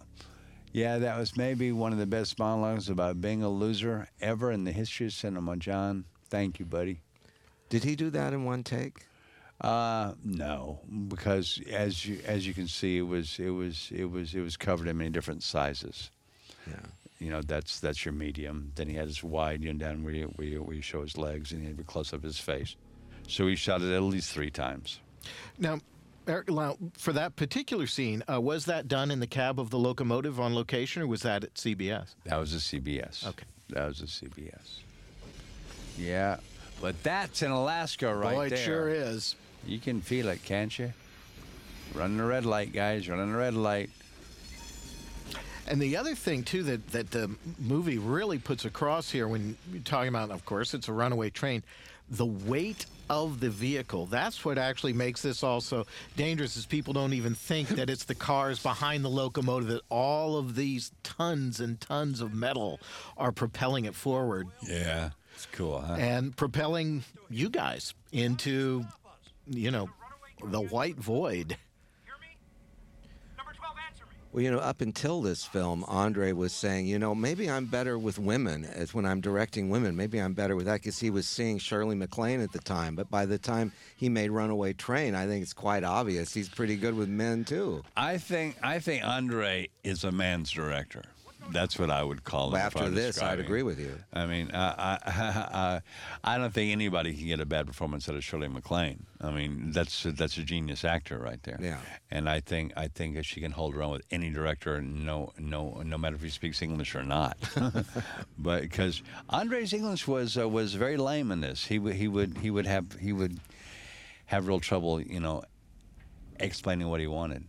Yeah, that was maybe one of the best monologues about being a loser ever in the history of cinema, John. Thank you, buddy. Did he do that in one take? Uh, no, because as you as you can see, it was it was it was it was covered in many different sizes. Yeah. You know, that's that's your medium. Then he had his wide, you know, down where you, where you, where you show his legs, and he had a close up of his face. So he shot it at least three times. Now, Eric, for that particular scene, uh, was that done in the cab of the locomotive on location, or was that at CBS? That was a CBS. Okay. That was a CBS. Yeah, but that's in Alaska right there. Boy, it there. sure is. You can feel it, can't you? Running the red light, guys. Running the red light. And the other thing too that that the movie really puts across here when you're talking about, of course, it's a runaway train, the weight of the vehicle. That's what actually makes this also dangerous. Is people don't even think that it's the cars behind the locomotive that all of these tons and tons of metal are propelling it forward Yeah, it's cool, huh? and propelling you guys into, you know, the white void. Hear me? Number 12, answer me. Well, you know, up until this film, Andre was saying, you know, maybe I'm better with women as when I'm directing women. Maybe I'm better with that because he was seeing Shirley MacLaine at the time. But by the time he made Runaway Train, I think it's quite obvious he's pretty good with men too. I think I think Andre is a man's director. That's what I would call. Well, after this, I'd agree with you. I mean, I, I, I, I don't think anybody can get a bad performance out of Shirley MacLaine. I mean, that's that's a genius actor right there. Yeah. And I think I think that she can hold her own with any director, no no no matter if he speaks English or not. but because Andre's English was uh, was very lame in this, he would he would he would have he would have real trouble, you know, explaining what he wanted.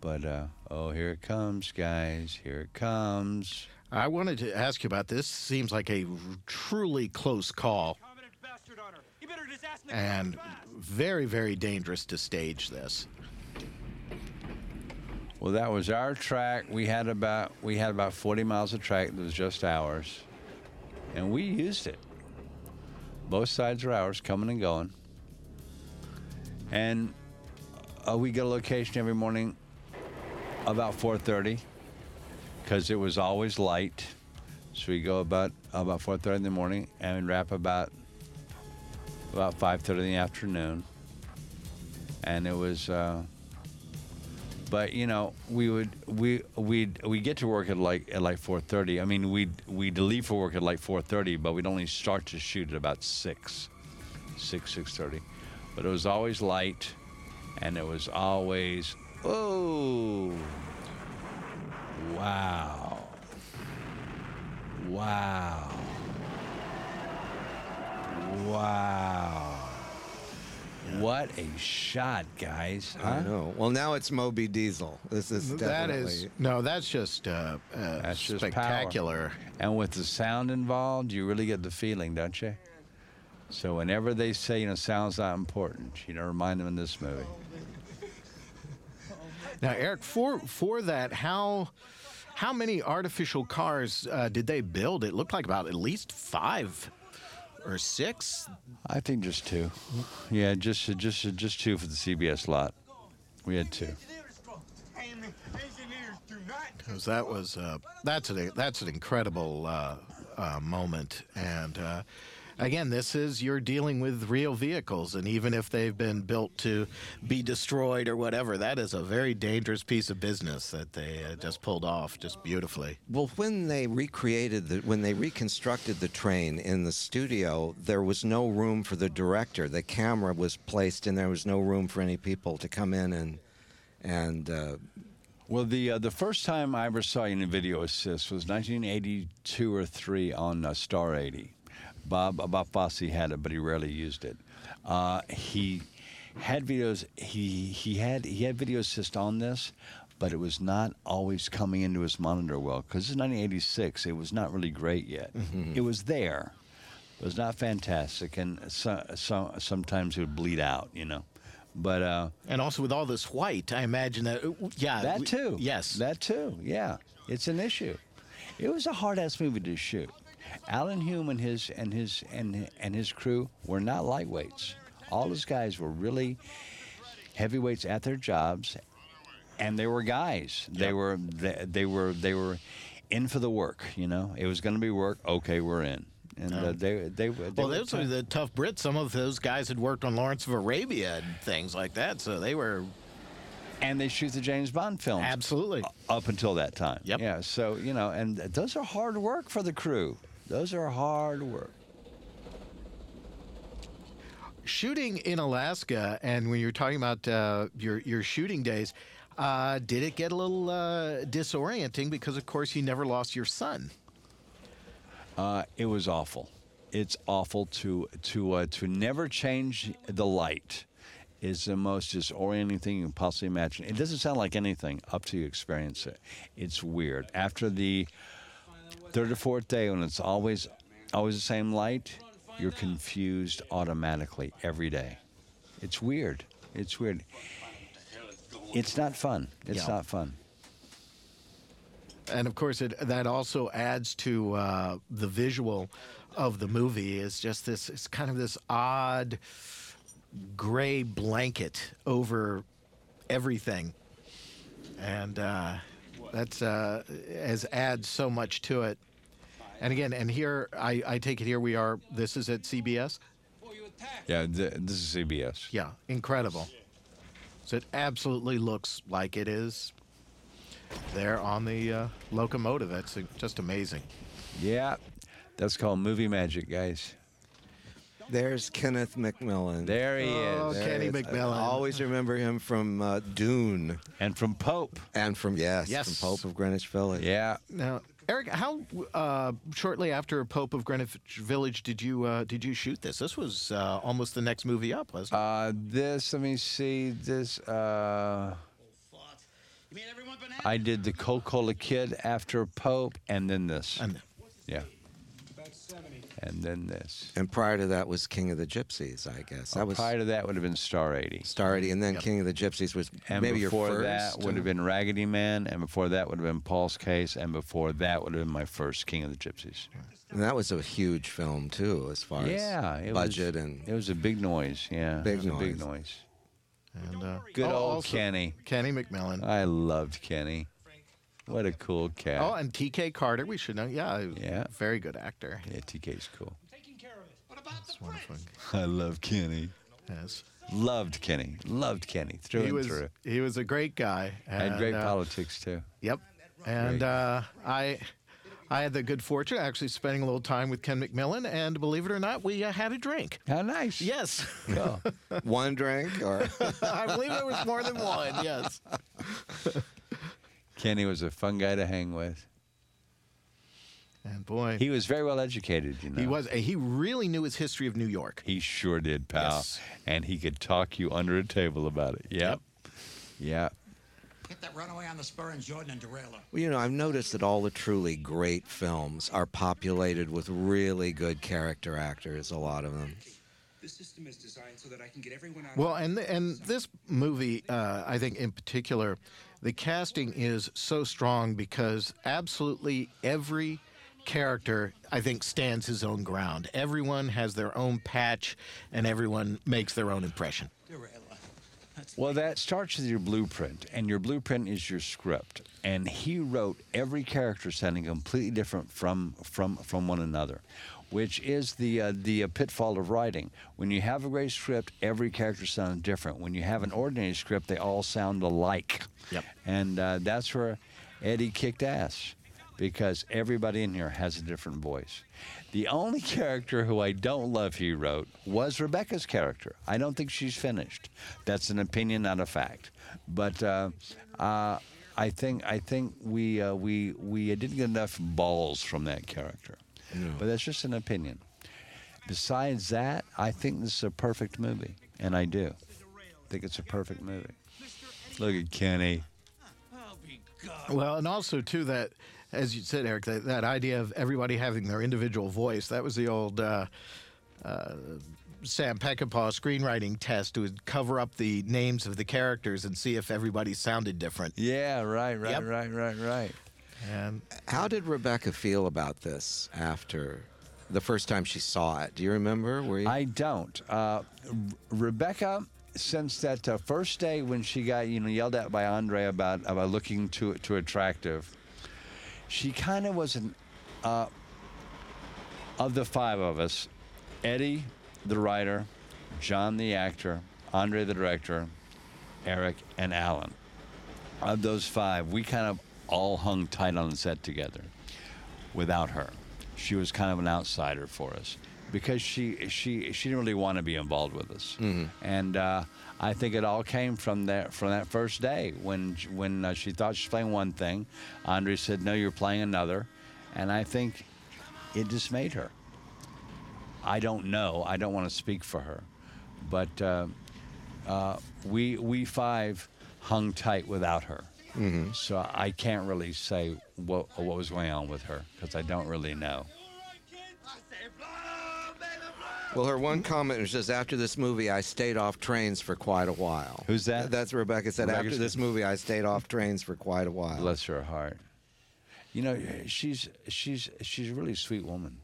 But uh, oh, here it comes, guys! Here it comes. I wanted to ask you about this. Seems like a truly close call Covenant bastard on her. You better just ask the and very, very dangerous to stage this. Well, that was our track. We had about we had about 40 miles of track that was just ours, and we used it. Both sides are ours, coming and going. And uh, we get a location every morning about 4:30 because it was always light. So we go about about 4:30 in the morning and wrap about about 5:30 in the afternoon. And it was. Uh, but you know we would we we we get to work at like at like 4:30. I mean we we'd leave for work at like 4:30, but we'd only start to shoot at about six, six six thirty. But it was always light, and it was always oh wow wow wow. What a shot, guys! I know. Well, now it's Moby Diesel. This is That definitely. is no, that's just uh, uh, That's just spectacular. And with the sound involved, you really get the feeling, don't you? So whenever they say, you know, sound's not important, you know, remind them in this movie. Now, Eric, for for that, how how many artificial cars uh, did they build? It looked like about at least five or six. I think just two. Yeah, just just just two for the CBS lot. We had two. Engineers do not 'Cause that was uh, that's an that's an incredible uh, uh, moment. And uh, again, this is you're dealing with real vehicles, and even if they've been built to be destroyed or whatever, that is a very dangerous piece of business that they uh, just pulled off just beautifully. Well, when they recreated the, when they reconstructed the train in the studio, there was no room for the director. The camera was placed, and there was no room for any people to come in and and. Uh, Well, the uh, the first time I ever saw you in video assist was 1982 or three on uh, Star 80. Bob Bob Fosse had it, but he rarely used it. Uh, he had videos. He he had he had video assist on this, but it was not always coming into his monitor well because it's 1986. It was not really great yet. It was there. It was not fantastic, and so, so, sometimes it would bleed out. You know, but. Uh, And also with all this white, I imagine that, yeah. that we- too. Yes. That too. Yeah. It's an issue. It was a hard ass movie to shoot. Alan Hume and his and his and and his crew were not lightweights. All his guys were really heavyweights at their jobs, and they were guys. They were they, they were they were in for the work. You know, it was going to be work. Okay, we're in. And uh, they they, they Well, were those are the tough Brits. Some of those guys had worked on Lawrence of Arabia and things like that, so they were and they shoot the James Bond films. absolutely. up until that time. Yep. Yeah. So you know, and those are hard work for the crew. Those are hard work. Shooting in Alaska, and when you're talking about uh, your your shooting days, uh, did it get a little uh, disorienting because, of course, you never lost your sun? Uh, it was awful. It's awful to to uh, to never change the light. Is the most disorienting thing you can possibly imagine. It doesn't sound like anything up to you experience it. It's weird. After the third or fourth day, when it's always always the same light, you're confused automatically every day. It's weird. It's weird. It's not fun. It's Yeah. not fun. And of course, it that also adds to uh, the visual of the movie. Is just this. It's kind of this odd gray blanket over everything, and uh, that's uh, has adds so much to it. And again, and here I, I take it here we are. This is at CBS. Yeah, th- this is CBS. Yeah, incredible. So it absolutely looks like it is there on the uh, locomotive. That's just amazing. Yeah, that's called movie magic, guys. There's Kenneth McMillan. There he Oh, is. There Kenny is- McMillan. I always remember him from uh, Dune And from Pope. and from yes, Yes. from Pope of Greenwich Village. Yeah. Now, Eric, how uh, shortly after Pope of Greenwich Village did you uh, did you shoot this? This was uh, almost the next movie up, wasn't it? Uh, this, let me see, this, uh, I did the Coca-Cola Kid after Pope, and then this. And- yeah. And then this. And prior to that was King of the Gypsies, I guess. That was Prior to that would have been Star 80. Starry, and then King of the Gypsies was And maybe your before first. that would have been Raggedy Man, and before that would have been Paul's Case, and before that would have been my first King of the Gypsies. and that was a huge film too, as far Yeah, as it budget was, and it was a big noise. Yeah, Big it was a big noise. noise. And uh, Good oh, old also Kenny. Kenny McMillan. I loved Kenny. What a cool cat. Oh, and T.K. Carter. We should know. Yeah, Yeah. very good actor. yeah, TK's cool. I'm taking care of it. What about That's the wonderful. I love Kenny. Yes. Loved Kenny. Loved Kenny through He and was through. he was a great guy. Had and, great uh, politics too. Yep. And uh, I I had the good fortune of actually spending a little time with Ken McMillan, and believe it or not, we uh, had a drink. How nice. Yes, Cool. one drink or I believe it was more than one. Yes. Kenny was a fun guy to hang with. And boy, He was very well educated, you know. he was he really knew his history of New York. He sure did, pal. Yes. And he could talk you under a table about it. Yep. Yeah. Get that runaway on the spur and Jordan and derailleur. Well, you know, I've noticed that all the truly great films are populated with really good character actors. A lot of them. The system is designed so that I can get everyone out. Well, and and this movie, uh, I think in particular, the casting is so strong because absolutely every character, I think, stands his own ground. Everyone has their own patch, and everyone makes their own impression. Well, that starts with your blueprint, and your blueprint is your script. And he wrote every character sounding completely different from from from one another, which is the uh, the uh, pitfall of writing. When you have a great script, every character sounds different. When you have an ordinary script, they all sound alike. Yep. And uh, that's where Eddie kicked ass, because everybody in here has a different voice. The only character who I don't love he wrote was Rebecca's character. I don't think she's finished. That's an opinion, not a fact. But uh, uh, I think I think we uh, we we didn't get enough balls from that character. But that's just an opinion. Besides that, I think this is a perfect movie, and I do. I think it's a perfect movie. Look at Kenny. Well, and also too that, as you said, Eric, that, that idea of everybody having their individual voice. That was the old uh, uh, Sam Peckinpah screenwriting test to cover up the names of the characters and see if everybody sounded different. Yeah, right, right, Yep. right, right, right. And How did Rebecca feel about this after the first time she saw it? Do you remember? Were you? I don't. Uh, Re- Rebecca, since that uh, first day when she got you know yelled at by Andre about about looking too too attractive, she kind of was an uh, of the five of us, Eddie, the writer, John, the actor, Andre, the director, Eric, and Alan. Of those five, we kind of all hung tight on the set together without her. She was kind of an outsider for us because she she she didn't really want to be involved with us. And uh, I think it all came from that from that first day when when uh, she thought she was playing one thing, Andre said, "No, you're playing another," and I think it dismayed her. I don't know. I don't want to speak for her, but uh, uh, we we five hung tight without her. So I can't really say what what was going on with her because I don't really know. well, her one comment was just after this movie, I stayed off trains for quite a while. Who's that? That's Rebecca said. Rebecca after this movie, I stayed off trains for quite a while. Bless her heart. You know, she's she's she's a really sweet woman.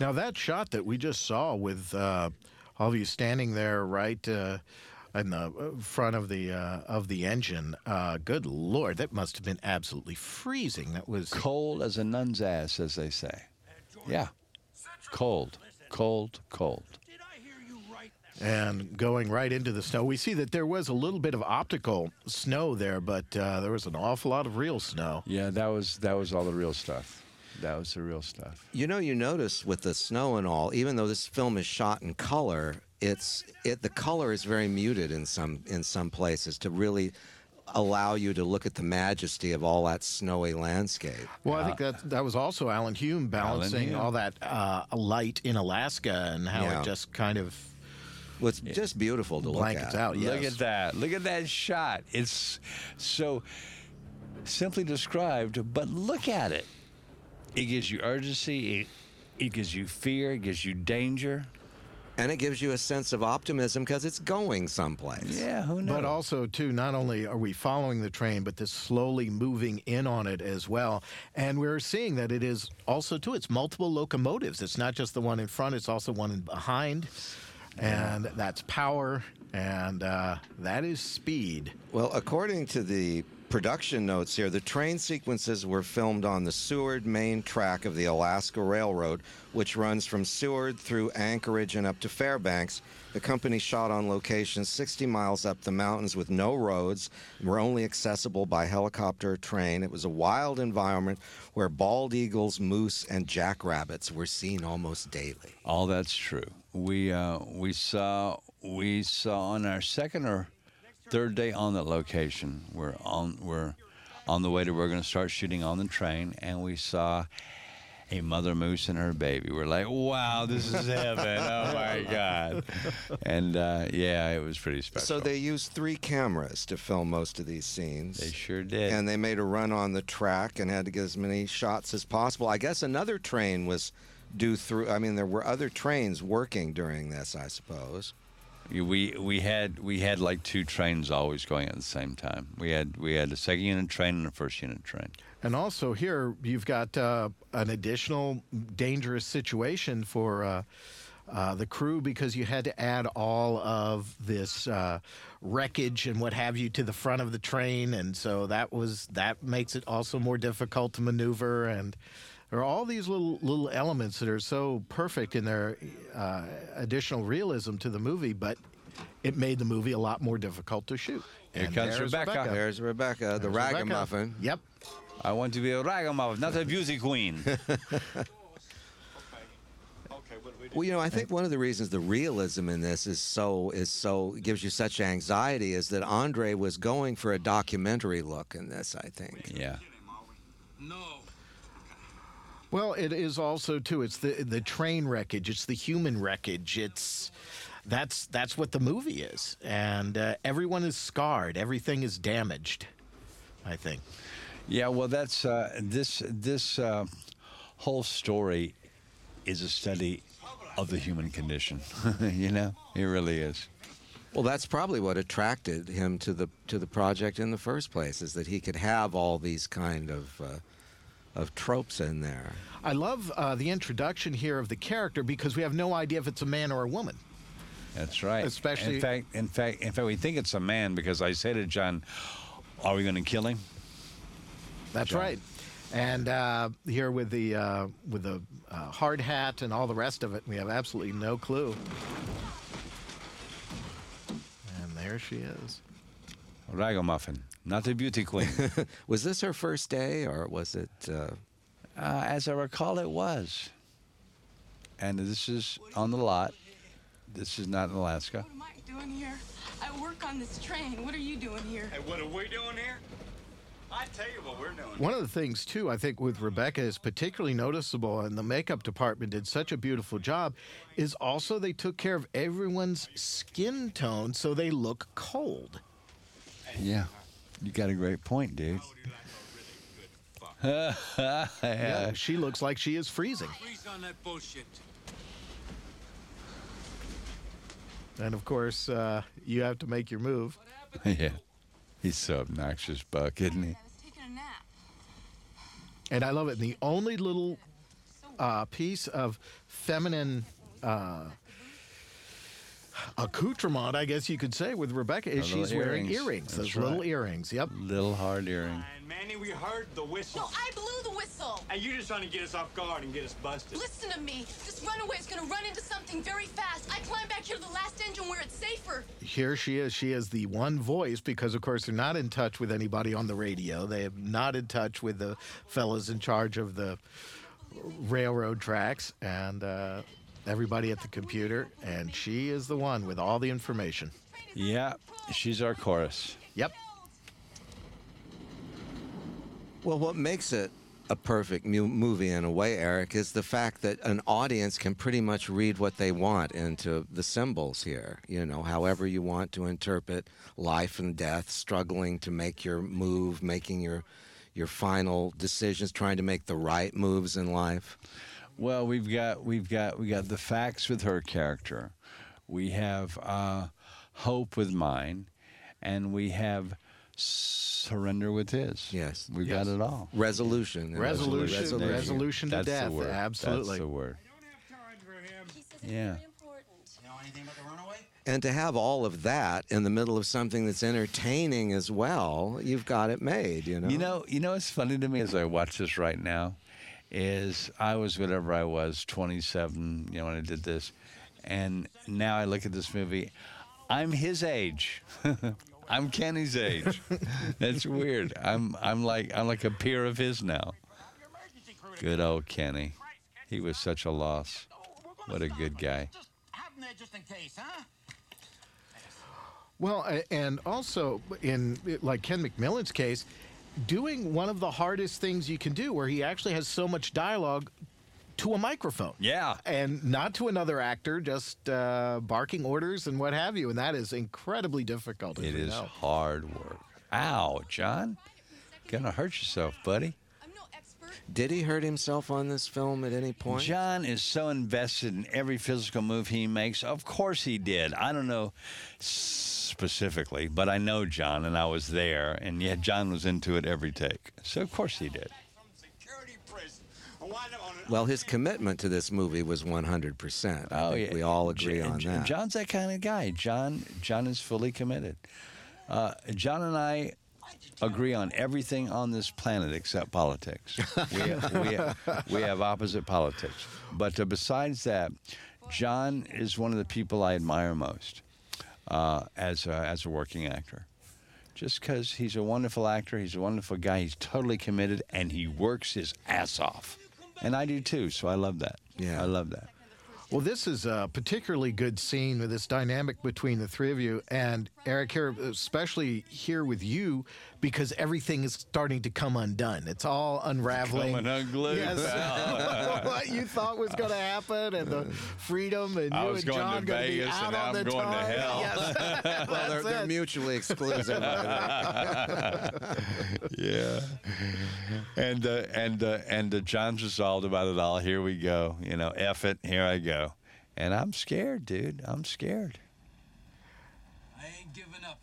now that shot that we just saw with uh, all of you standing there right uh, in the uh, front of the uh, of the engine, uh, good lord, that must have been absolutely freezing. That was Cold as a nun's ass, as they say. Yeah, cold, cold, cold. and going right into the snow. We see that there was a little bit of optical snow there, but uh, there was an awful lot of real snow. Yeah, that was that was all the real stuff. That was the real stuff. You know, you notice with the snow and all, even though this film is shot in color, it's it the color is very muted in some in some places to really allow you to look at the majesty of all that snowy landscape. Well, I think that that was also Alan Hume balancing Hume. all that uh, light in Alaska and how Yeah. it just kind of Well, it's just beautiful to look blankets at. out. Yes. Look at that. Look at that shot. It's so simply described, but look at it. It gives you urgency. It, it gives you fear. It gives you danger. And it gives you a sense of optimism because it's going someplace. Yeah, who knows? But also, too, not only are we following the train, but this slowly moving in on it as well. And we're seeing that it is also, too, it's multiple locomotives. It's not just the one in front, it's also one in behind. And that's power, and uh, that is speed. Well, according to the production notes here, the train sequences were filmed on the Seward main track of the Alaska Railroad, which runs from Seward through Anchorage and up to Fairbanks. The company shot on location 60 miles up the mountains with no roads, were only accessible by helicopter or train. It was a wild environment where bald eagles, moose, and jackrabbits were seen almost daily. All that's true. We uh, we saw we saw on our second or third day on that location. We're on we're on the way to we're going to start shooting on the train, and we saw a mother moose and her baby. We're like, wow, this is heaven! oh my god! And uh, yeah, it was pretty special. So they used three cameras to film most of these scenes. they sure did. and they made a run on the track and had to get as many shots as possible. I guess another train was due through. I mean, there were other trains working during this, I suppose. We we had we had like two trains always going at the same time. We had we had a second unit train and a first unit train. And also here you've got uh, an additional dangerous situation for uh, uh, the crew because you had to add all of this uh, wreckage and what have you to the front of the train, and so that was that makes it also more difficult to maneuver. And there are all these little little elements that are so perfect in their uh, additional realism to the movie, but it made the movie a lot more difficult to shoot. Here And comes there's Rebecca. There's Rebecca, the There's Rebecca. ragamuffin. Yep. I want to be a ragamuffin, not a beauty queen. Well, you know, I think one of the reasons the realism in this is so is so gives you such anxiety is that Andre was going for a documentary look in this. I think. yeah. Well, it is also too. It's the the train wreckage. It's the human wreckage. It's that's that's what the movie is, and uh, everyone is scarred. Everything is damaged. I think. Yeah, well, that's uh, this this uh, whole story is a study of the human condition. you know, it really is. Well, that's probably what attracted him to the to the project in the first place is that he could have all these kind of uh, of tropes in there. I love uh, the introduction here of the character because we have no idea if it's a man or a woman. That's right. Especially- in fact, in fact, in fact, we think it's a man because I say to John, "Are we going to kill him?" That's John. right. And uh, here with the uh, with the uh, hard hat and all the rest of it, we have absolutely no clue. And there she is. Ragamuffin, not the beauty queen. Was this her first day, or was it? Uh, uh, as I recall, it was. And this is on the lot. This is not in Alaska. What am I doing here? I work on this train. What are you doing here? Hey, what are we doing here? I tell you what we're doing. One of the things, too, I think with Rebecca is particularly noticeable, and the makeup department did such a beautiful job, is also they took care of everyone's skin tone so they look cold. Yeah, you got a great point, dude. Yeah, she looks like she is freezing. Freeze on that bullshit. And of course, uh, you have to make your move. yeah. He's so obnoxious, Buck, isn't he? Taking a nap. And I love it. And the only little uh, piece of feminine uh, accoutrement, I guess you could say, with Rebecca is The little she's wearing earrings. earrings. That's Those little right. earrings. Yep. Little hard earring. And Manny, we heard the whistle. No, I blew the whistle. And you're just trying to get us off guard and get us busted. Listen to me. This runaway is gonna run into something very fast. I climb back here to the last engine where it's safer. Here she is. She is the one voice because, of course, they're not in touch with anybody on the radio. They are not in touch with the fellas in charge of the railroad tracks and uh, everybody at the computer. And she is the one with all the information. Yeah, she's our chorus. Yep. Well, what makes it a perfect mu- movie in a way, Eric, is the fact that an audience can pretty much read what they want into the symbols here. You know, however you want to interpret life and death, struggling to make your move, making your your final decisions, trying to make the right moves in life. Well, we've got we've got we got the facts with her character. We have uh, hope with mine, and we have surrender with his. Yes, we've Yes. got it all. Resolution. Resolution, Resolution. resolution to That's death. The word. Absolutely. That's the word. Yeah. Know anything about the runaway? And to have all of that in the middle of something that's entertaining as well, you've got it made, you know. You know, you know what's funny to me as I watch this right now is I was whatever I was, 27, you know, when I did this, and now I look at this movie, I'm his age. I'm Kenny's age. That's weird. I'm I'm like I'm like a peer of his now. Good old Kenny. He was such a loss. What a good guy. Have them there just in case, huh? Well, and also in like Ken McMillan's case, doing one of the hardest things you can do, where he actually has so much dialogue to a microphone. Yeah. And not to another actor, just uh, barking orders and what have you. And that is incredibly difficult. as It we is know. hard work. Ow, John. Gonna hurt yourself, buddy. I'm no expert. Did he hurt himself on this film at any point? John is so invested in every physical move he makes. Of course he did. I don't know specifically, but I know John, and I was there, and yet John was into it every take. So of course he did. Security prison. I wind up on an Well, his commitment to this movie was 100%. I Oh yeah, we all agree J- on that. John's that kind of guy. John John is fully committed. Uh, John and I agree on everything on this planet except politics. We have, we have, we have opposite politics, but uh, besides that, John is one of the people I admire most uh, as a, as a working actor. Just because he's a wonderful actor, he's a wonderful guy, he's totally committed, and he works his ass off. And I do too, so I love that. Yeah. I love that. Well, this is a particularly good scene with this dynamic between the three of you. And Eric, here, especially here with you, because everything is starting to come undone. It's all unraveling. Coming unglued, Yes. what you thought was going to happen and the freedom and I you was and going to John going to be out and on I'm the going to hell. Yes. well, they're, they're mutually exclusive. by the way. yeah. And uh, and uh, and uh, John's resolved about it all. Here we go. You know, F it. Here I go. And I'm scared, dude. I'm scared. I ain't giving up.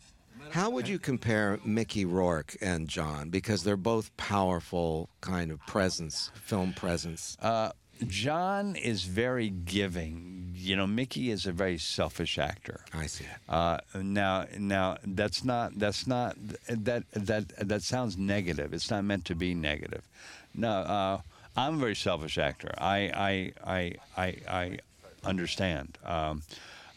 How would you compare Mickey Rourke and John? Because they're both powerful kind of presence, film presence. Uh, John is very giving. You know, Mickey is a very selfish actor. I see. Uh, now, now that's not that's not that that that sounds negative. It's not meant to be negative. No, uh, I'm a very selfish actor. I I I I, I understand. Um,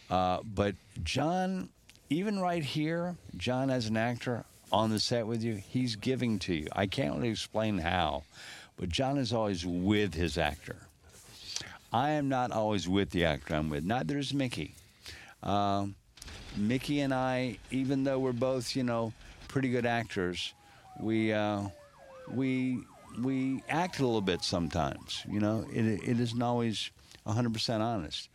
uh, but John, even right here, John as an actor on the set with you, he's giving to you. I can't really explain how, but John is always with his actor. I am not always with the actor I'm with. Neither is Mickey. Um, Mickey and I, even though we're both, you know, pretty good actors, we uh, we we act a little bit sometimes. You know, it it isn't always 100% honest.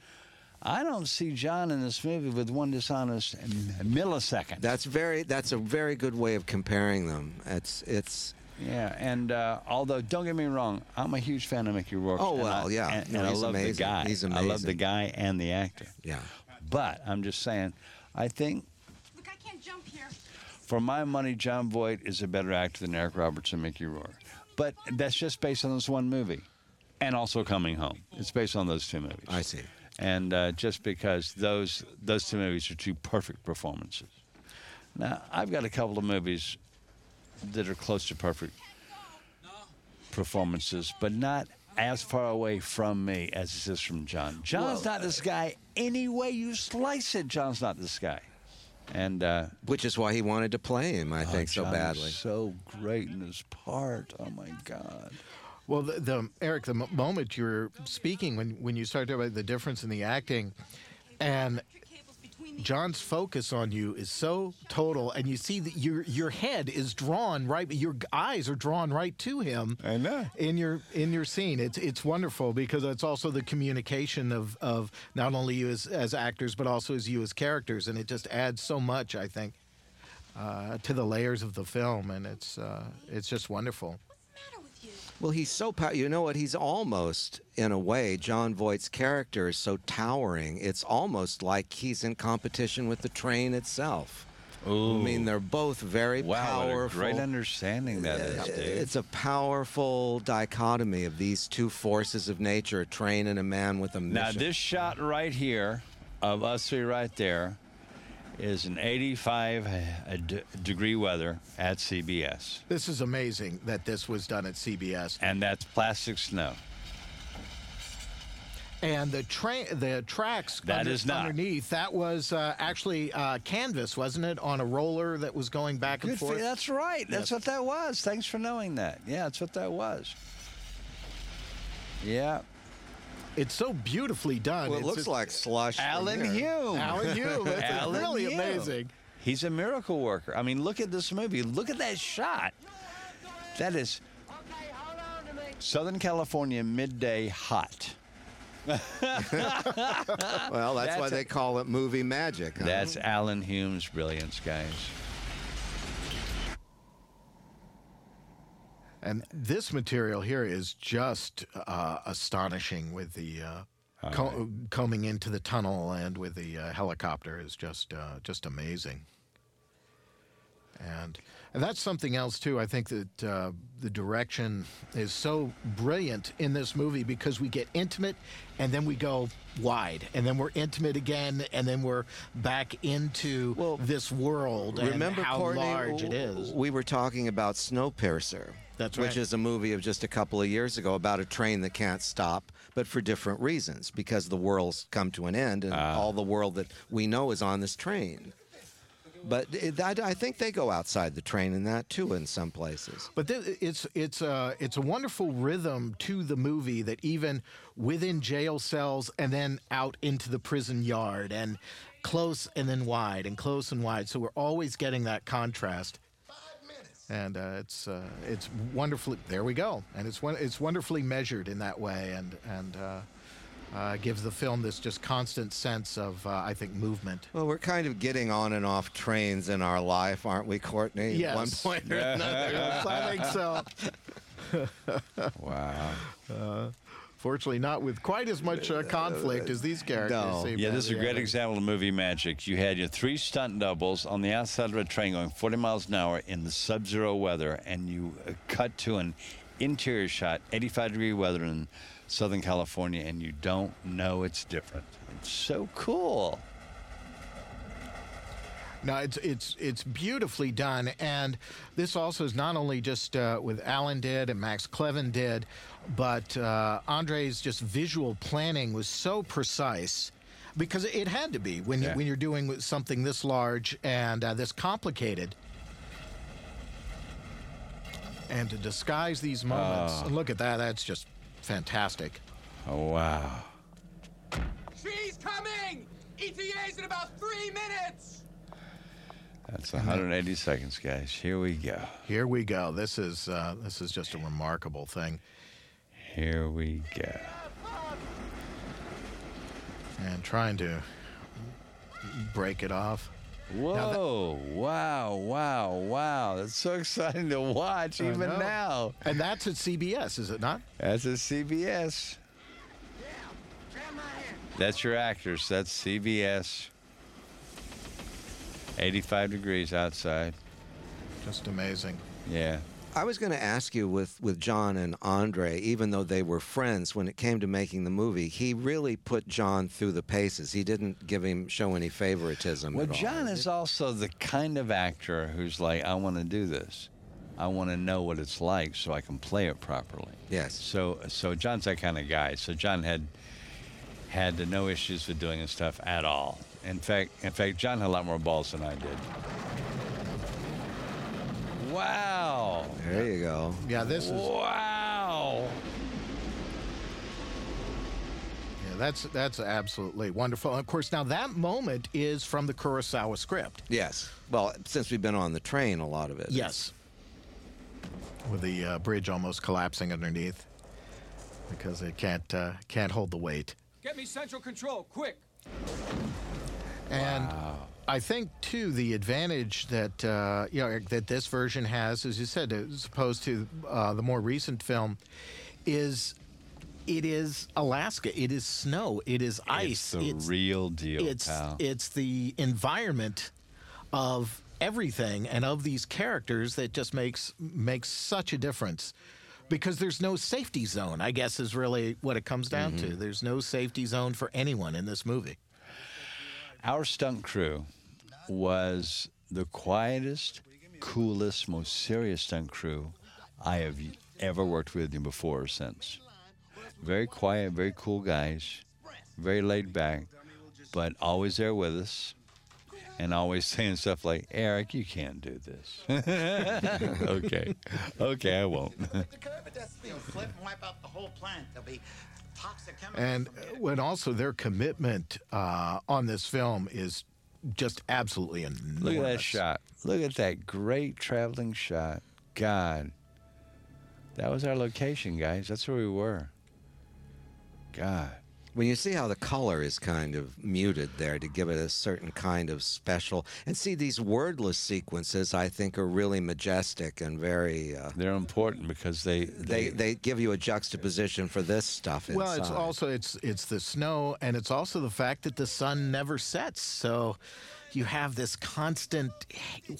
I don't see John in this movie with one dishonest millisecond. That's very. That's a very good way of comparing them. It's it's. Yeah, and uh, although don't get me wrong, I'm a huge fan of Mickey Rourke. Oh, well, I- yeah. and, No, and I love amazing. the guy. He's amazing. I love the guy and the actor. Yeah. But I'm just saying, I think Look, I can't jump here. for my money, Jon Voight is a better actor than Eric Roberts and Mickey Rourke. But that's just based on this one movie, and also Coming Home. It's based on those two movies. I see. And uh, just because those those two movies are two perfect performances. Now I've got a couple of movies that are close to perfect performances, but not as far away from me as this is from John. John's not this guy any way you slice it. John's not this guy. And uh, Which is why he wanted to play him. I oh, think so John is badly. so great in his part. Oh my God. Well, the, the Eric, the m- moment you were speaking when when you started talking about the difference in the acting, and John's focus on you is so total, and you see that your your head is drawn right, your eyes are drawn right to him. I know. in your in your scene. It's it's wonderful because it's also the communication of of not only you as as actors but also as you as characters, and it just adds so much. I think. Uh, to the layers of the film, and it's uh, it's just wonderful. Well, he's so pow- you know what? He's almost, in a way, Jon Voight's character is so towering. It's almost like he's in competition with the train itself. I mean, they're both very Wow, what a powerful. great understanding that is, dude. It's a powerful dichotomy of these two forces of nature: a train and a man with a mission. Now, this shot right here of us three right there is an 85 uh, degree weather at CBS. This is amazing that this was done at CBS. And that's plastic snow. And the train, the tracks That under- is not. underneath. That was uh, actually uh, canvas, wasn't it, on a roller that was going back and Good for forth. That's right. That's what that was. Thanks for knowing that. Yeah, that's what that was. Yeah. It's so beautifully done. Well, it It's looks just- like slush. Alan here. Hume. Alan Hume. It's Alan really Hume. amazing. He's a miracle worker. I mean, look at this movie. Look at that shot. That is Southern California midday hot. Well, that's, why a- they call it movie magic. huh? That's Alan Hume's brilliance, guys. And this material here is just uh, astonishing with the uh, co- combing into the tunnel and with the uh, helicopter is just uh, just amazing. And, and that's something else too. I think that uh, the direction is so brilliant in this movie because we get intimate, and then we go wide, and then we're intimate again, and then we're back into this world Remember, and how Courtney, large it is. We were talking about Snowpiercer. That's right. Which is a movie of just a couple of years ago about a train that can't stop, but for different reasons, because the world's come to an end and Ah. all the world that we know is on this train. But it, I, I think they go outside the train in that too, in some places. But th- it's it's a it's a wonderful rhythm to the movie that even within jail cells and then out into the prison yard and close and then wide and close and wide. So we're always getting that contrast. And uh, it's uh, it's wonderfully there we go, and it's it's wonderfully measured in that way, and and uh, uh, gives the film this just constant sense of uh, I think movement. Well, we're kind of getting on and off trains in our life, aren't we, Courtney? At Yes. one point or another. Yes, I think so. wow. Uh, fortunately, not with quite as much uh, conflict as these characters. seem Yeah, this is a great example of movie magic. You had your three stunt doubles on the outside of a train going 40 miles an hour in the sub zero weather, and you uh, cut to an interior shot, 85 degree weather in Southern California, and you don't know it's different. It's so cool. No, it's it's it's beautifully done, and this also is not only just uh, with Alan did and Max Kleven did, but uh, Andre's just visual planning was so precise because it had to be when you, when you're doing something this large and uh, this complicated. And to disguise these moments, Oh. look at that, that's just fantastic. Oh, wow. She's coming! ETA's in about three minutes! That's 180 seconds, guys. Here we go. Here we go. This is uh, this is just a remarkable thing. Here we go. And trying to break it off. Whoa! wow! Wow! Wow! That's so exciting to watch I even know. now. And that's at CBS, is it not? That's a CBS. That's your actors. That's CBS. 85 degrees outside. Just amazing. Yeah. I was going to ask you with, with John and Andre, even though they were friends, when it came to making the movie, he really put John through the paces. He didn't give him show any favoritism. Well, at all. John is also the kind of actor who's like, I want to do this. I want to know what it's like so I can play it properly. Yes. So, so John's that kind of guy. So John had had no issues with doing his stuff at all. In fact, in fact, John had a lot more balls than I did. Wow. There you go. Yeah, this is Wow. yeah, that's that's absolutely wonderful. And of course, now that moment is from the Kurosawa script. Yes. Well, since we've been on the train, a lot of it. Yes. With the uh, bridge almost collapsing underneath because it can't uh, can't hold the weight. Get me central control, quick. And I think too the advantage that uh, you know that this version has, as you said, as opposed to uh, the more recent film, is it is Alaska. It is snow. It is ice. It's the real deal, it's pal. it's the environment of everything and of these characters that just makes makes such a difference because there's no safety zone i guess is really what it comes down to there's no safety zone for anyone in this movie Our stunt crew was the quietest, coolest, most serious stunt crew I have ever worked with in before or since. Very quiet, very cool guys, very laid back, but always there with us and always saying stuff like, Eric, you can't do this. okay. Okay, I won't. The curve at that speed will flip and wipe out the whole plant. There'll be toxic chemicals. and when also their commitment uh, on this film is just absolutely enormous Look at that shot. Look at that great traveling shot. God. That was our location, guys. That's where we were. God. When you see how the color is kind of muted there to give it a certain kind of special, and see these wordless sequences, I think are really majestic and very. Uh, They're important because they they they give you a juxtaposition for this stuff. well it's also it's it's the snow and it's also the fact that the sun never sets so you have this constant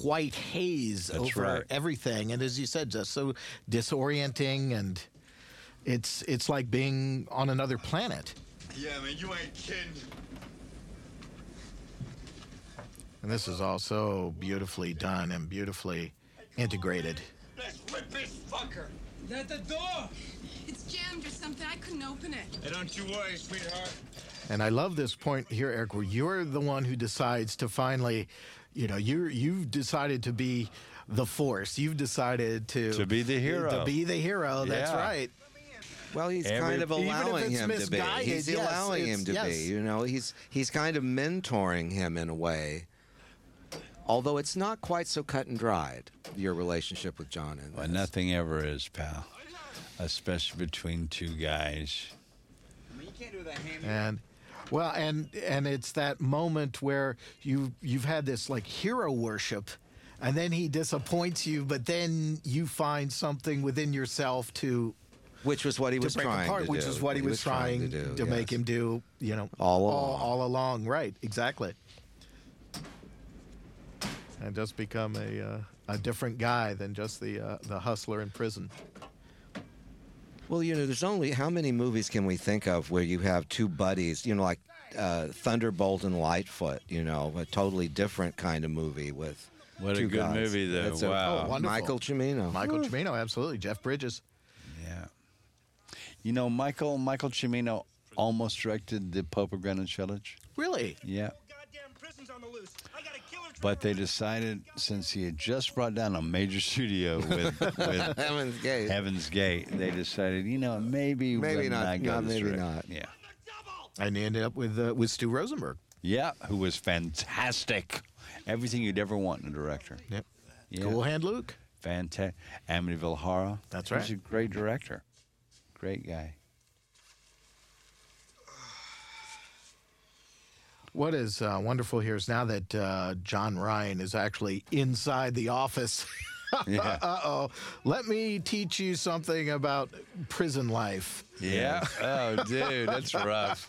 white haze That's over right. everything, and as you said, just so disorienting, and it's it's like being on another planet. Yeah, man, you ain't kidding. And this is also beautifully done and beautifully integrated. Let's rip this fucker. At the door. It's jammed or something. I couldn't open it. Hey, don't you worry, sweetheart. And I love this point here, Eric, where you're the one who decides to finally, you know, you you've decided to be the force. You've decided to To be the hero. To be the hero. That's Yeah. right. Well, he's Every- kind of allowing it's him to be. He's yes, allowing him to yes. be. You know, he's he's kind of mentoring him in a way. Although it's not quite so cut and dried, your relationship with John and Well, nothing ever is, pal. Especially between two guys. I mean, you can't do that hand. And well, and and it's that moment where you you've had this like hero worship, and then he disappoints you, but then you find something within yourself to which was what he to was break trying apart, to which is what he, was, trying, to, do, make yes. him do. You know, All all, along. all along. Right? Exactly. And just become a uh, a different guy than just the uh, the hustler in prison. Well, you know, there's only how many movies can we think of where you have two buddies, you know, like uh, Thunderbolt and Lightfoot, you know, a totally different kind of movie with What a good guys. movie, though. It's a- Wow. Oh, wonderful. Michael Cimino. Michael Cimino, absolutely. Jeff Bridges. Yeah. You know, Michael Michael Cimino almost directed the Pope of Greenwich Village. Really? Yeah. Goddamn prison's on the loose. I got a killer But they decided, since he had just brought down a major studio with, with Heaven's Gate. Heaven's Gate, they decided, you know, maybe Maybe we'll not- not- maybe route. not. Yeah, And he ended up with uh, with Stu Rosenberg. yeah, who was fantastic. Everything you'd ever want in a director. Yep. Yeah. Cool Hand Luke. Fantastic. Amityville Horror. That's right. He's a great director. Great guy. What is uh, wonderful here is now that uh, John Ryan is actually inside the office. Yeah. uh oh. Let me teach you something about prison life. Yeah. Oh, dude, that's rough.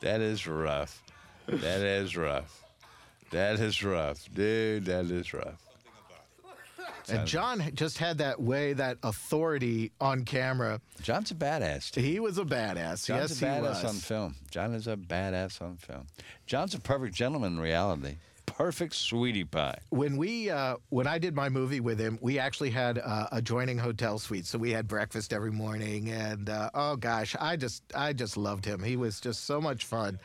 That is rough. That is rough. That is rough, dude. That is rough. And John just had that way, that authority on camera. John's a badass. Dude. He was a badass. John's yes, a he was. on film. John is a badass on film. John's a perfect gentleman in reality. Perfect sweetie pie. when we uh, when I did my movie with him, we actually had uh, adjoining hotel suites, so we had breakfast every morning. And uh, oh gosh, I just I just loved him. He was just so much fun.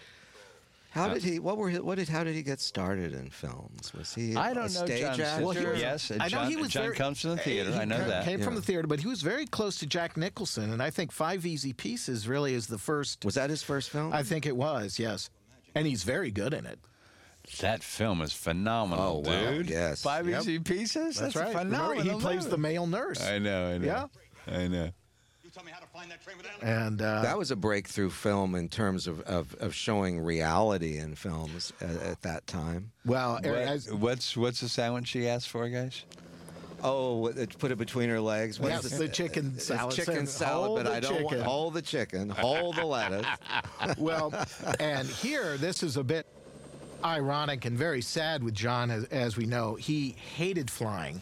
How uh, did he? What were? His, what did? How did he get started in films? Was he? I a don't know stage John's actor? Well, he was- Yes, I know he was John very- comes from the theater. I know ca- that. Came from Yeah. the theater, but he was very close to Jack Nicholson, and I think Five Easy Pieces really is the first. Was that his first film? I think it was, yes, and he's very good in it. That film is phenomenal, Oh, wow. dude. Yes. Five Yep. easy pieces. That's, a right. Remember, he plays the male nurse. I know. I know. Yeah. I know. And uh, that was a breakthrough film in terms of, of, of showing reality in films at, at that time. well, What- as- what's what's the sandwich she asked for, guys? Oh, it- put it between her legs. What Yes, is the chicken It's salad. chicken salad, but I don't want chicken." hold the chicken, hold the lettuce. well, and here, this is a bit ironic and very sad with John, as, as we know. He hated flying.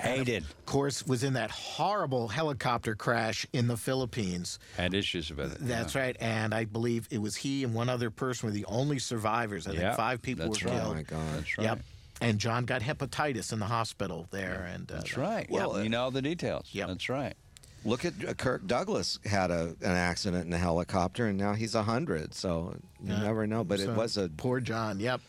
Hated. Of course, was in that horrible helicopter crash in the Philippines. Had issues about it. That's right. And I believe it was he and one other person were the only survivors. I Yeah, think five people that's were right. killed. Oh my God. That's right. Yep. And John got hepatitis in the hospital there. And uh, That's right. Well, Well, you know all the details. Yep. That's right. Look at uh, Kirk Douglas had a, an accident in a helicopter, and now he's a hundred. So you Yeah. never know. But So, it was a poor John. Yep.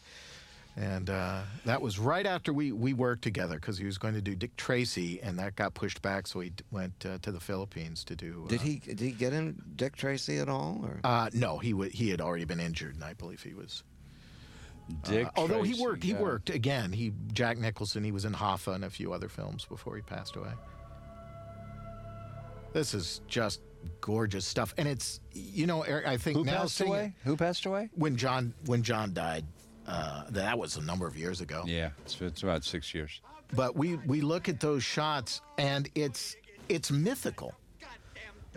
And uh, that was right after we, we worked together because he was going to do Dick Tracy, and that got pushed back. So he d- went uh, to the Philippines to do. Uh, Did he did he get in Dick Tracy at all? Or Uh, no, he w- he had already been injured, and I believe he was. Dick. Uh, although he Tracy, worked, he yeah. worked again. He Jack Nicholson. He was in Hoffa and a few other films before he passed away. This is just gorgeous stuff, and it's you know Eric, I think Who now passed seeing it- away? Who passed away? when John when John died. Uh, that was a number of years ago. Yeah, it's, it's about six years. But we we look at those shots, and it's it's mythical.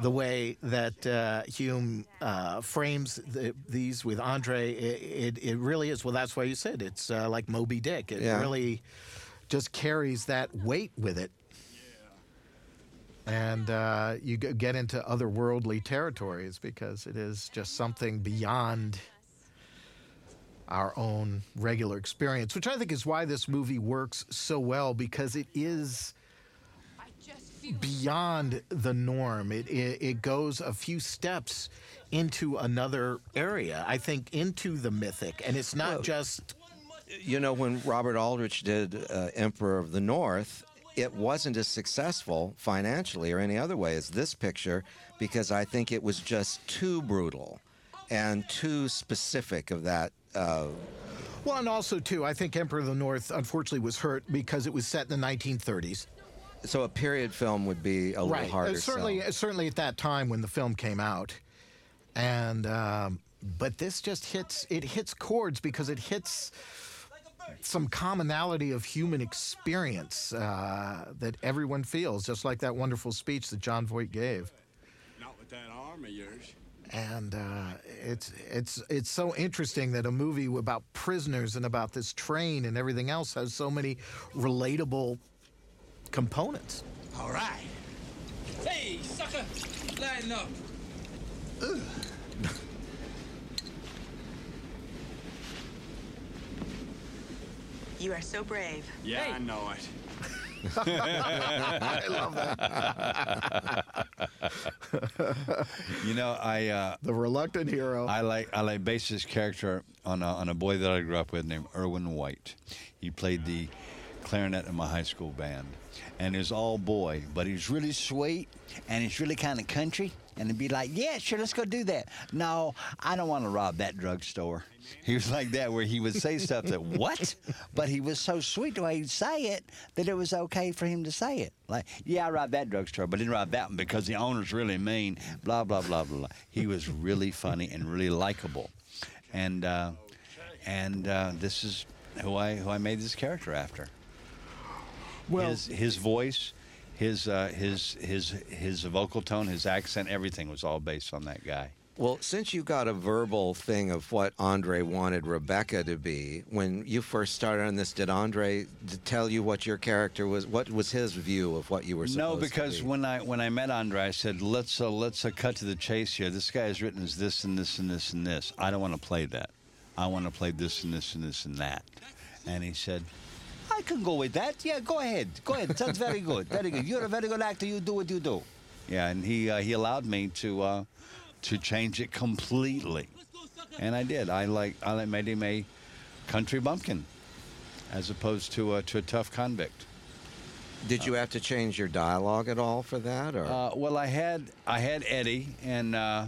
the way that uh, Hume uh, frames the, these with Andre, it, it, it, really is. Well, that's why you said it's uh, like Moby Dick. It Yeah. really just carries that weight with it. And uh, you get into otherworldly territories because it is just something beyond our own regular experience, which I think is why this movie works so well because it is beyond the norm. It, it it goes a few steps into another area. I think into the mythic, and it's not just You know, when Robert Aldrich did uh, Emperor of the North, it wasn't as successful financially or any other way as this picture because I think it was just too brutal and too specific of that. Uh, well, and also too, I think Emperor of the North unfortunately was hurt because it was set in the 1930s. so a period film would be a little right. harder. Uh, certainly, sell. certainly at that time when the film came out, and um, but this just hits it hits chords because it hits some commonality of human experience uh, that everyone feels, just like that wonderful speech that Jon Voight gave. Not with that arm of yours. And uh, it's it's it's so interesting that a movie about prisoners and about this train and everything else has so many relatable components. All right. Hey, sucker, lighten up. You are so brave. Yeah, I know it. I love that. You know, I uh, the reluctant hero. I like I like base this character on a, on a boy that I grew up with named Erwin White. He played the clarinet in my high school band, and he's all boy, but he's really sweet and he's really kind of country. And he'd be like, "Yeah, sure, let's go do that." No, I don't want to rob that drugstore. He was like that, where he would say stuff that what, but he was so sweet the way he'd say it that it was okay for him to say it. Like, yeah, I robbed that drugstore, but didn't rob that one because the owner's really mean. Blah blah blah blah. blah. He was really funny and really likable, and uh, and uh, this is who I who I made this character after. Well- his his voice, his uh, his his his vocal tone, his accent, everything was all based on that guy. Well, since you got a verbal thing of what Andre wanted Rebecca to be, when you first started on this, did Andre tell you what your character was? What was his view of what you were supposed No, to because be? when I when I met Andre, I said, "Let's uh, let's uh, cut to the chase here. This guy is written as this and this and this and this. I don't want to play that. I want to play this and this and this and that." And he said, "I can go with that. Yeah, go ahead. Go ahead. Sounds very good. Very good. You're a very good actor. You do what you do." Yeah, and he uh, he allowed me to uh, to change it completely, and I did. I like I like made him a country bumpkin, as opposed to uh, to a tough convict. Did you have to change your dialogue at all for that, or Uh, well, I had I had Eddie, and uh,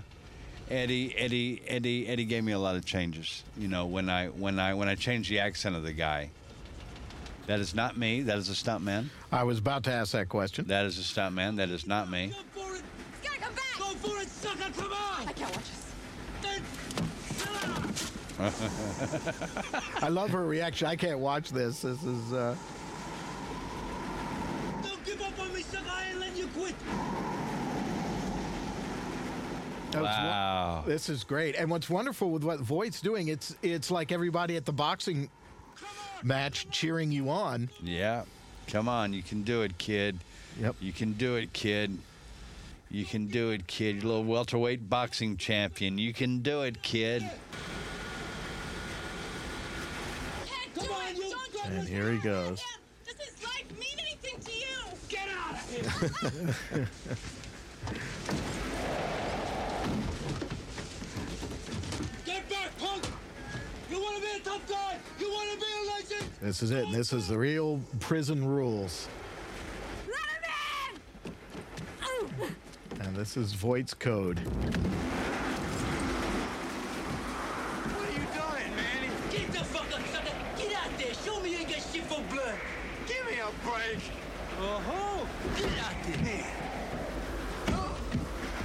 Eddie Eddie Eddie Eddie gave me a lot of changes. You know, when I when I when I changed the accent of the guy. That is not me. That is a stuntman. I was about to ask that question. That is a stuntman. That is not me. Gotta come back! Go for it, sucker, come on! I can't watch this. I love her reaction. I can't watch this. This is. Uh, Don't give up on me, sucker, I ain't letting you quit. Wow. This is great. And what's wonderful with what Voight's doing, it's it's like everybody at the boxing match cheering you on. Yeah. Come on, you can do it, kid. Yep. You can do it, kid. You can do it, kid. You little welterweight boxing champion. You can do it, kid. Can't do Come on, it! you Don't got And here he goes. Does his life mean anything to you? Get out of here! This is it. This is the real prison rules. And this is Voight's code. What are you doing, Manny? Get the fuck up, sucker! Get out there! Show me you ain't got shit for blood! Give me a break. Uh-huh! Get out there!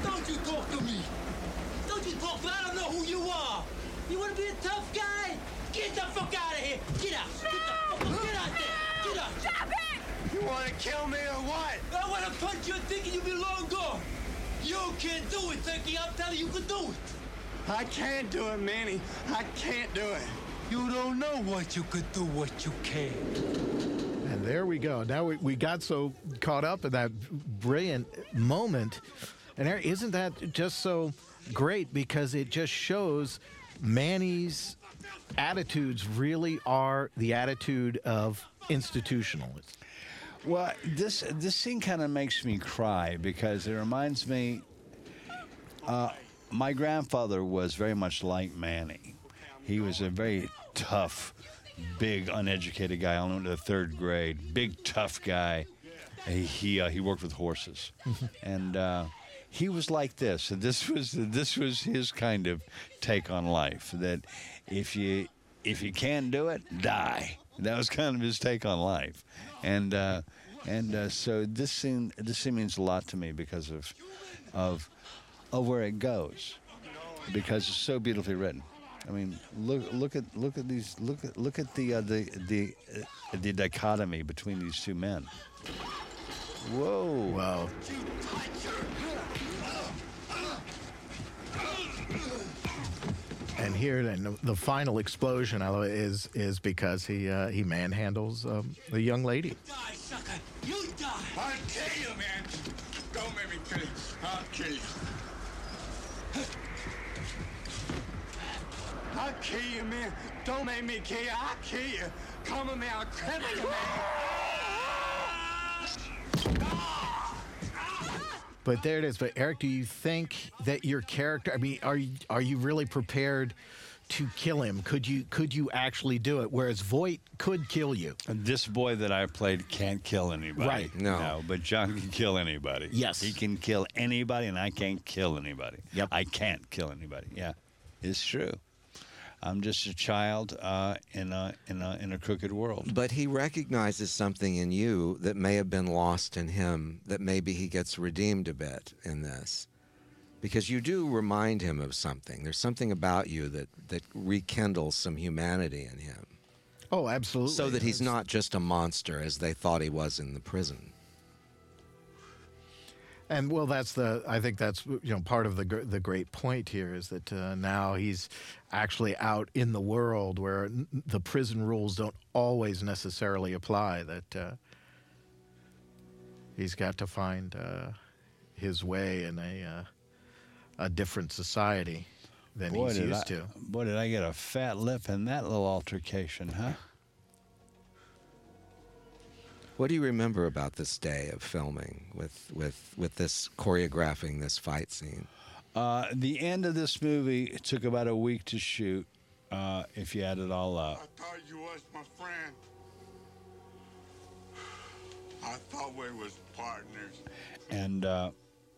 Don't you talk to me! Don't you talk to me! I don't know who you are! You wanna be a tough guy? Get the fuck out of here! Get out! Get the fuck up! Get out there! Get out! Stop it! You want to kill me or what? I wanna punch you thinking you be long gone! You can't do it, Turkey. I'm telling you, you can do it. I can't do it, Manny. I can't do it. You don't know what you could do, what you can. And there we go. Now we, we got so caught up in that brilliant moment. And there, isn't that just so great because it just shows Manny's attitudes really are the attitude of institutionalists. Well, this this scene kind of makes me cry because it reminds me. Uh, my grandfather was very much like Manny. He was a very tough, big, uneducated guy. I only went to the third grade. Big, tough guy. He he, uh, he worked with horses, and uh, he was like this. And this was this was his kind of take on life. That if you if you can't do it, die. That was kind of his take on life, and uh, and uh, so this scene this scene means a lot to me because of of of where it goes, because it's so beautifully written. I mean, look look at look at these look at look at the uh, the the uh, the dichotomy between these two men. Whoa! Wow. And here, then the final explosion I love it, is is because he uh, he manhandles um, the young lady. Die, sucker. You die. I'll kill you, man. Don't make me kill you. I'll kill you. I'll kill you, man. Don't make me kill you. I'll kill you. Come with me. I'll cripple you, man. But there it is. But Eric, do you think that your character? I mean, are you are you really prepared to kill him? Could you could you actually do it? Whereas Voight could kill you. And this boy that I played can't kill anybody. Right. No. but John can kill anybody. Yes. He can kill anybody, and I can't kill anybody. Yep. I can't kill anybody. Yeah, it's true. I'm just a child uh, in a in a in a crooked world. But he recognizes something in you that may have been lost in him, that maybe he gets redeemed a bit in this. Because you do remind him of something. There's something about you that, that rekindles some humanity in him. Oh, absolutely. So that he's not just a monster as they thought he was in the prison. And well, that's the. I think that's you know part of the gr- the great point here is that uh, now he's actually out in the world where n- the prison rules don't always necessarily apply. That uh, he's got to find uh, his way in a uh, a different society than he's used I, to. Boy, did I get a fat lip in that little altercation, huh? What do you remember about this day of filming with, with, with this choreographing this fight scene? Uh, the end of this movie it took about a week to shoot, uh, if you add it all up. I thought you was my friend. I thought we was partners. and uh,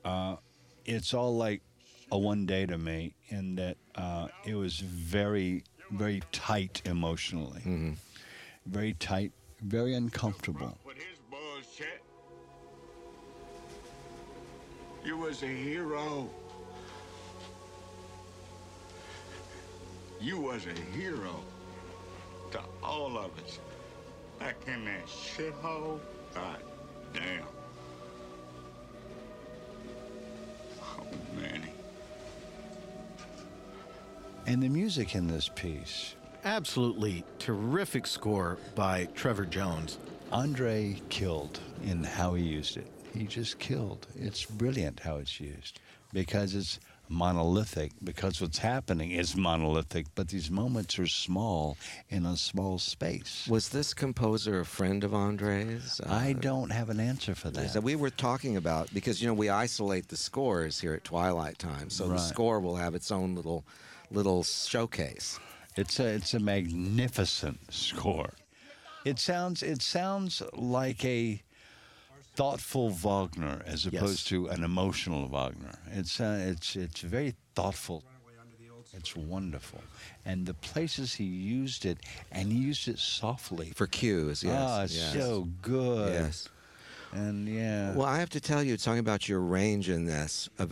uh, it's all like a one day to me in that uh, it was very, very tight emotionally, very tight, very uncomfortable. With his bullshit. You was a hero. You was a hero to all of us. Back in that shithole. God damn. Oh, Manny. And the music in this piece, Absolutely terrific score by Trevor Jones. Andre killed in how he used it. He just killed. It's brilliant how it's used because it's monolithic, because what's happening is monolithic, but these moments are small in a small space. Was this composer a friend of Andre's? Uh, I don't have an answer for that. that we were talking about because you know we isolate the scores here at Twilight Time, so the score will have its own little little showcase. It's a it's a magnificent score. It sounds it sounds like a thoughtful Wagner as Yes. opposed to an emotional Wagner. It's uh, it's it's very thoughtful. It's wonderful, and the places he used it, and he used it softly for cues. Yes, Ah, it's yes. so good. Yes. and yeah. Well, I have to tell you, talking about your range in this, uh,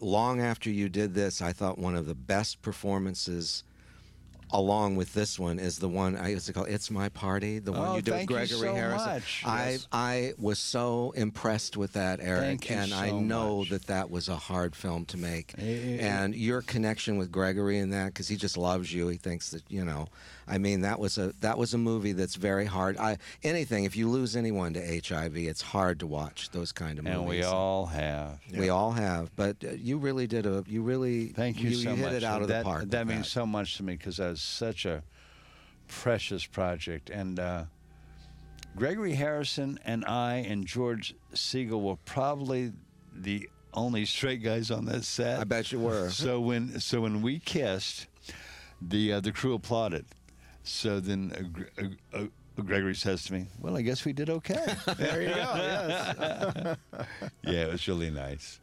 long after you did this, I thought one of the best performances along with this one is the one I used to call "It's My Party," the one Oh, you did with Gregory so Harrison. much. I Yes. I was so impressed with that, Eric, Thank you and I know much. that that was a hard film to make. Eh, eh, and your connection with Gregory in that, because he just loves you. He thinks that you know. I mean, that was a that was a movie that's very hard. I anything if you lose anyone to HIV, it's hard to watch those kind of movies. And we all have. We all have, but uh, you really did a. You really Thank you, so you hit much. it out of that, the park. That means so much to me because that was such a precious project. And uh, Gregory Harrison and I and George Segal were probably the only straight guys on that set. I bet you were. So when so when we kissed, the uh, the crew applauded. So then uh, uh, uh, Gregory says to me, "Well, I guess we did okay." There you go. Yes. yeah, it was really nice.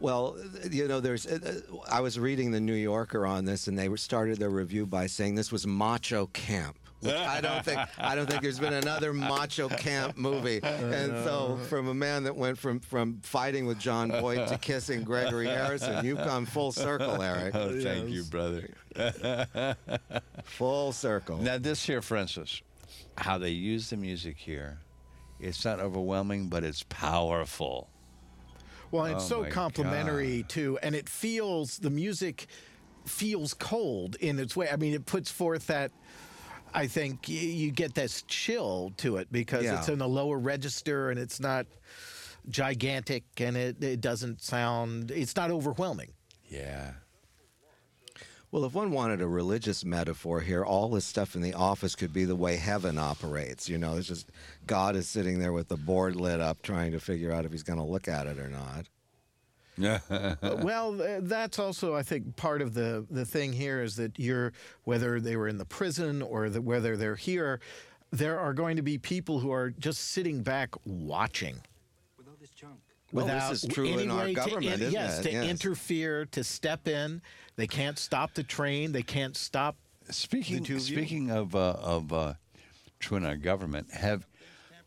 Well, you know, there's. Uh, uh, I was reading the New Yorker on this, and they started their review by saying this was macho camp. Which I don't think. I don't think there's been another macho camp movie. And so, from a man that went from from fighting with Jon Voight to kissing Gregory Harrison, you've come full circle, Eric. Oh, thank you, brother. Full circle. Now, this here, for instance, how they use the music here, it's not overwhelming, but it's powerful. Well, it's Oh so my complimentary too, and it feels the music feels cold in its way. I mean, it puts forth that. I think you get this chill to it because Yeah. it's in the lower register and it's not gigantic and it, it doesn't sound. It's not overwhelming. Yeah. Well, if one wanted a religious metaphor here, all this stuff in the office could be the way heaven operates. You know, it's just God is sitting there with the board lit up, trying to figure out if he's going to look at it or not. well, that's also, I think, part of the the thing here is that you're whether they were in the prison or the, whether they're here, there are going to be people who are just sitting back watching. Well, this is true in any our way to government, in- isn't yes, it? to Yes. interfere, to step in. They can't stop the train. They can't stop. Speaking the two of you. speaking of uh, of uh, true in our government, have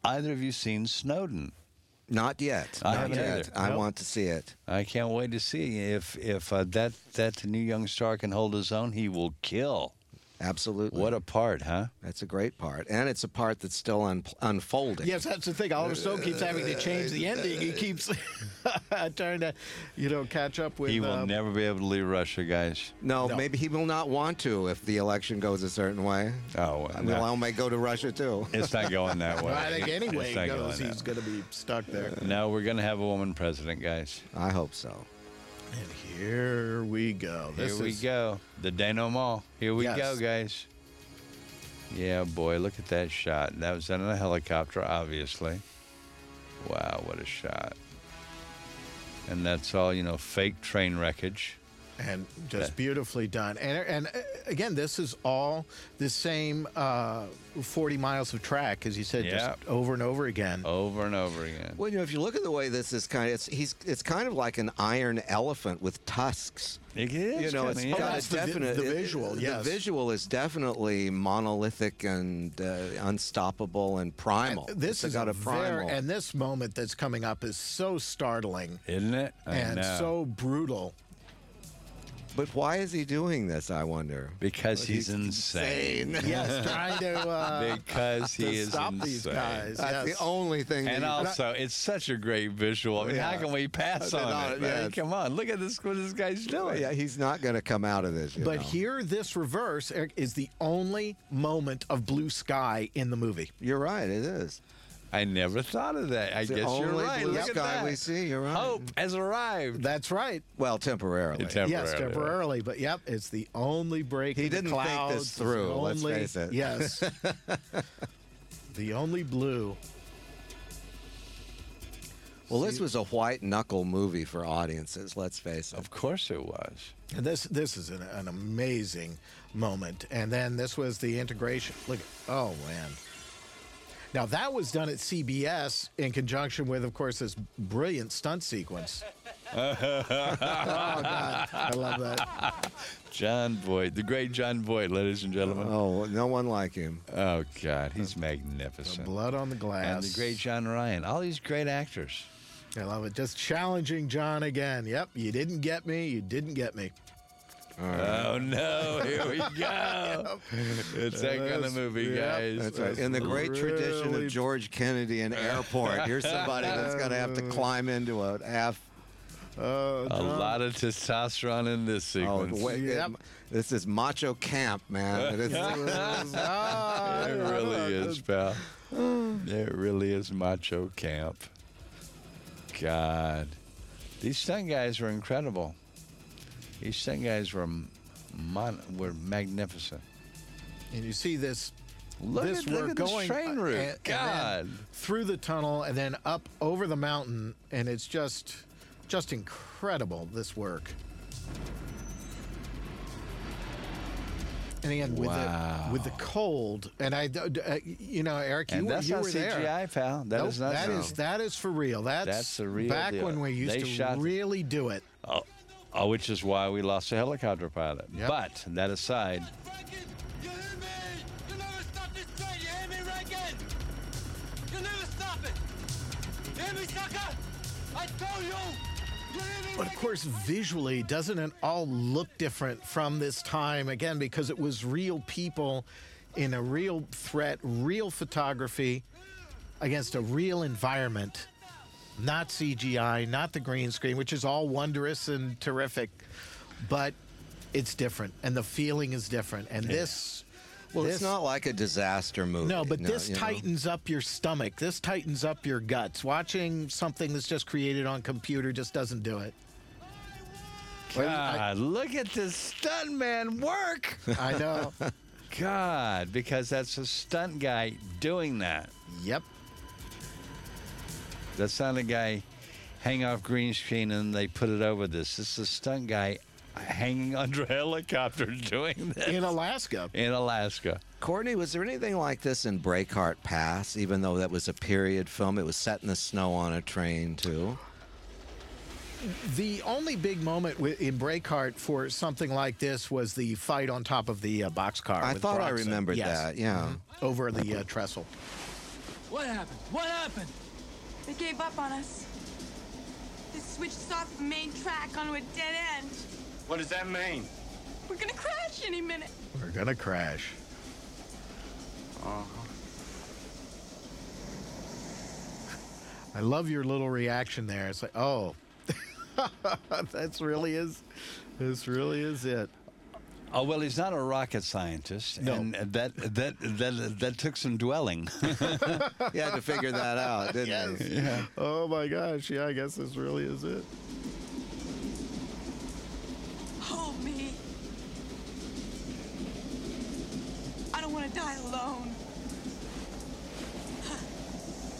either of you seen Snowden? Not yet. I Not haven't yet. either. I Nope. want to see it. I can't wait to see if if uh, that that new young star can hold his own. He will kill. Absolutely. What a part, huh? That's a great part, and it's a part that's still un- unfolding. Yes, that's the thing. Oliver Stone keeps having to change the ending. He keeps trying to, you know, catch up with. he will uh, never be able to leave Russia, guys. No, No. maybe he will not want to if the election goes a certain way. Oh, I mean, I may go to Russia too. It's not going that way. I think It's anyway not he goes, going that he's going to be stuck there. No, we're going to have a woman president, guys. I hope so. And here we go. Here we is- go. The denouement. Here we Yes. go, guys. Yeah, boy, look at that shot. That was in a helicopter, obviously. Wow, what a shot. And that's all, you know, fake train wreckage. And just That- beautifully done. And and uh, again, this is all the same uh, 40 miles of track, as you said, Yeah. just over and over again. Over and over again. Well, you know, if you look at the way this is kind of, it's he's it's kind of like an iron elephant with tusks. It is. You know, kinda, it's yeah. got Oh, that's a the vi- definite the it- visual, The yes. visual is definitely monolithic and uh, unstoppable and primal. This it's is got a a primal. very, and this moment that's coming up is so startling Isn't it? I and know. so brutal. But why is he doing this? I wonder. because he's, insane. Yes, trying to uh, because he to is stop insane. these guys. That's yes. the only thing. And that you- also, it's such a great visual. I mean, how can we pass on no, it? yeah, Come on, look at this. What this guy's doing? yeah, he's not going to come out of this. you But know. here, this reverse Eric, is the only moment of blue sky in the movie. you're right. It is. I never thought of that. I It's guess you're only right. blue Look at that. we see. You're right. Hope has arrived. That's right. Well, temporarily. Temporarily. Yes, temporarily, but yep, it's the only break. He in the didn't think this clouds. It's the through, let's only- face it. Yes, the only blue. Well, this was a white knuckle movie for audiences. Let's face it. Of course it was. And this this is an, an amazing moment. And then this was the integration. Look, oh man. Now that was done at CBS in conjunction with, of course, this brilliant stunt sequence. oh God, I love that. Jon Voight, the great Jon Voight, ladies and gentlemen. Oh, no one like him. Oh God, he's magnificent. Blood on the glass. and the great John Ryan. All these great actors. I love it. Just challenging John again. Yep, you didn't get me. You didn't get me. Oh no! Here we go. It's that kind of movie, guys. That's right. In the great tradition of George Kennedy and Airport, here's somebody that's going to have to climb into a half. Oh, A lot of testosterone in this Oh, sequence. wait, it- this is macho camp, man. It is- it really is, pal. It really is macho camp. God, these stunt guys were incredible. These guys were mon- were magnificent. And you see this Look this at- look work at this going train route. and then God. through the tunnel and then up over the mountain, and it's just just incredible. This work. And again, with Wow. the with the cold, and I, uh, you know, Eric, you, And were- that's you not were there. CGI, pal. That Nope, is not. that is that is for real. That's That's the real back deal. when we used They to really do it. Oh, oh, which is why we lost a helicopter pilot. Yep. But that aside, You hear me? You never stop this train. You hear me, Ranken? You never stop it. You hear me, sucker? I told you. You hear me, But of course, visually, doesn't it all look different from this time? Again, because it was real people in a real threat, real photography against a real environment, not CGI, not the green screen, which is all wondrous and terrific, but it's different, and the feeling is different. And this. well, this- it's not like a disaster movie. no, but this you know. tightens up your stomach. This tightens up your guts. Watching something that's just created on computer just doesn't do it. Well, I- God, look at this stuntman work. I know. God, because that's a stunt guy doing that. Yep. That's not a guy hang off green screen and they put it over this. This is a stunt guy hanging under a helicopter doing this In Alaska. in Alaska. Courtney, was there anything like this in Breakheart Pass? Even though that was a period film, it was set in the snow on a train too. The only big moment in Breakheart for something like this was the fight on top of the uh, boxcar. I with thought I remembered Yes. that. Yeah. Mhm. Over the uh, trestle. What happened? What happened? They gave up on us. They switched us off the main track onto a dead end. What does that mean? We're gonna crash any minute. We're gonna crash. Uh-huh. I love your little reaction there. It's like, oh, that's really is, this really is it. Oh well, he's not a rocket scientist, No. and that that that that took some dwelling. You had to figure that out, didn't you? yeah. Oh my gosh, yeah, I guess this really is it. Hold me. I don't want to die alone.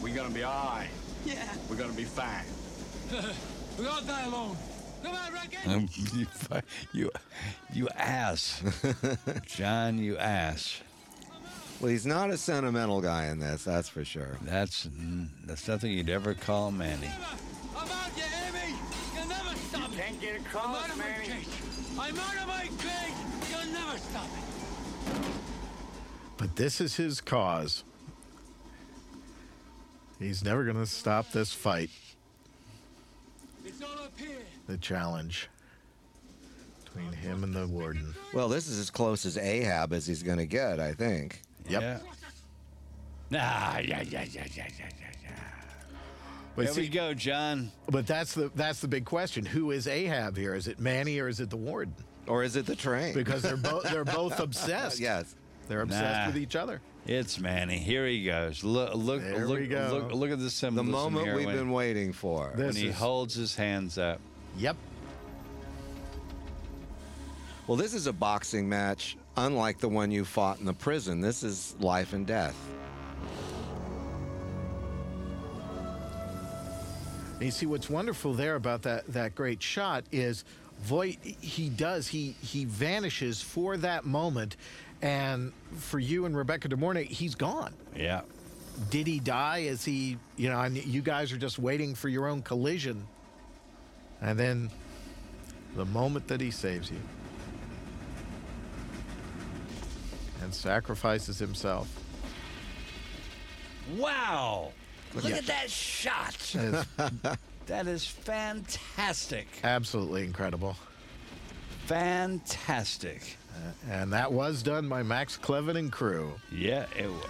We're gonna be all right. Yeah. We're gonna be fine. We all die alone. Come on, Ranken. Um, you, you, you ass, John. You ass. Well, he's not a sentimental guy in this, that's for sure. That's that's nothing you'd ever call Manny. I'm out, you hear me? You'll never stop me. Can't get I'm across, out of my cage. I'm out of my cage. You'll never stop me. But this is his cause. He's never going to stop this fight, It's all up here. The challenge between him and the warden. Well, this is as close as Ahab as he's going to get, I think. Yep. Yeah. Ah, yeah, yeah, yeah, yeah, yeah, yeah, yeah. But There we go, John. But that's the that's the big question. Who is Ahab here? Is it Manny or is it the warden? Or is it the train? Because they're both they're both obsessed. yes. They're obsessed Nah. with each other. It's Manny. Here he goes. Look, look, There look, we go. look, look at the symbolism. The moment here we've when, been waiting for. when he is- holds his hands up. Yep. Well, this is a boxing match unlike the one you fought in the prison. This is life and death. And you see what's wonderful there about that that great shot is Voight he does he he vanishes for that moment and for you and Rebecca De Mornay he's gone. Yeah. Did he die? Is he you know and you guys are just waiting for your own collision. And then the moment that he saves you and sacrifices himself. Wow. Look Yeah. at that shot. That is That is fantastic. absolutely incredible. fantastic. Uh, and that was done by Max Kleven and crew. Yeah, it was.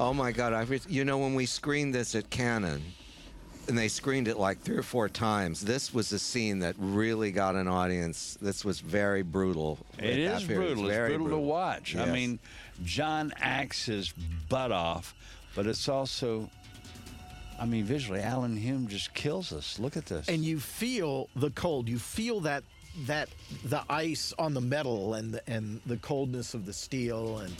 Oh my God! I you know when we screened this at Cannon, and they screened it like three or four times. This was a scene that really got an audience. This was very brutal. It at that is period. brutal. It's very brutal, to watch. I mean, John acts his butt off, but it's also, I mean, visually, Alan Hume just kills us. Look at this. And you feel the cold. You feel that that the ice on the metal and the, and the coldness of the steel and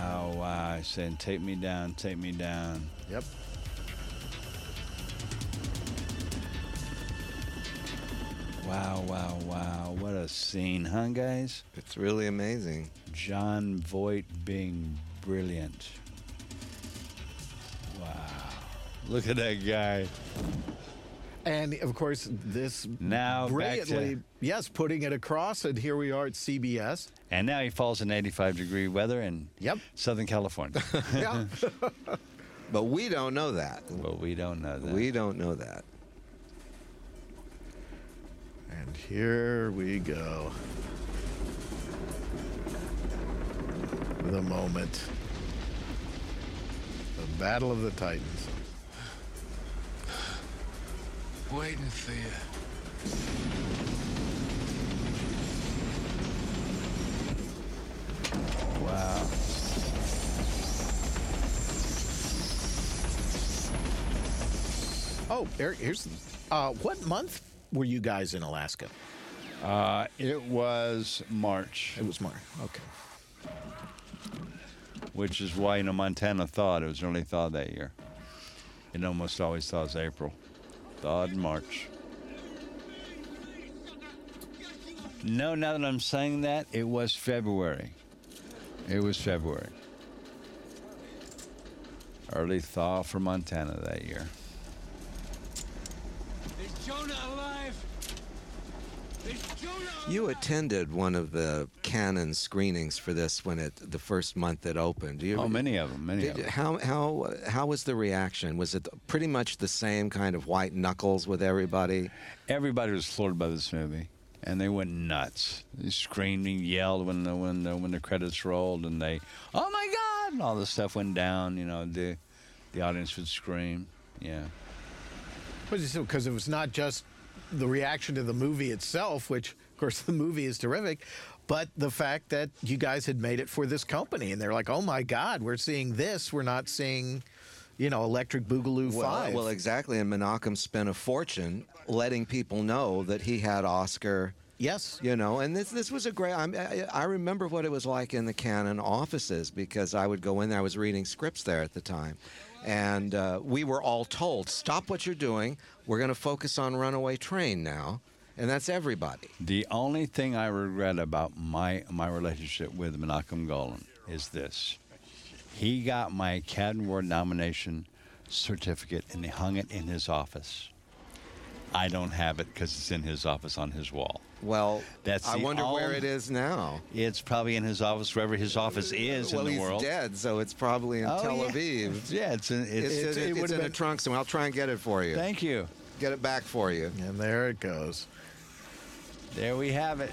Wow, wow. He's saying, take me down, take me down. Yep. Wow, wow, wow. What a scene, huh, guys? It's really amazing. Jon Voight being brilliant. Wow. Look at that guy. and of course this Now back to- brilliantly yes putting it across and here we are at CBS. And now he falls in 85 degree weather in Yep. Southern California. Yeah. But we don't know that. well, we don't know that. We don't know that. And here we go. The moment. The Battle of the Titans. Waiting for you. Oh, here, here's uh, what month were you guys in Alaska? Uh, it was March, It was March. Okay. which is why, you know, Montana thawed. It was really thawed that year. It almost always thaws April. Thawed in March. No, now that I'm saying that, it was February. It was February. Early thaw for Montana that year. Is Jonah alive? Is Jonah You attended one of the Cannon screenings for this when it the first month it opened. Do you, Oh, many of them, many Did, of them. how how how was the reaction? Was it pretty much the same kind of white knuckles with everybody? Everybody was floored by this movie, and they went nuts. They screamed and yelled when the when the, when the credits rolled, and they, oh my god, and all this stuff went down. You know, the the audience would scream. Yeah, Because it was not just the reaction to the movie itself, which, of course, the movie is terrific, but the fact that you guys had made it for this company. And they're like, oh my God, we're seeing this. We're not seeing, you know, Electric Boogaloo Well, 5. well, exactly. And Menachem spent a fortune letting people know that he had Oscar. Yes. You know, and this this was a great. I, I remember what it was like in the Cannon offices because I would go in there. I was reading scripts there at the time, and uh, we were all told, "Stop what you're doing. We're going to focus on Runaway Train now." And that's everybody. the only thing I regret about my my relationship with Menachem Golan is this: he got my Academy Award nomination certificate and he hung it in his office. I don't have it because it's in his office on his wall. Well, That's I the wonder where it is now. It's probably in his office, wherever his office is well, in the world. Well, he's world. dead, so it's probably in Oh, Tel yeah. Aviv. Yeah, it's in, It's, it's, it's, it it's would've in a been- trunk somewhere. I'll try and get it for you. Thank you. Get it back for you. and there it goes. There we have it.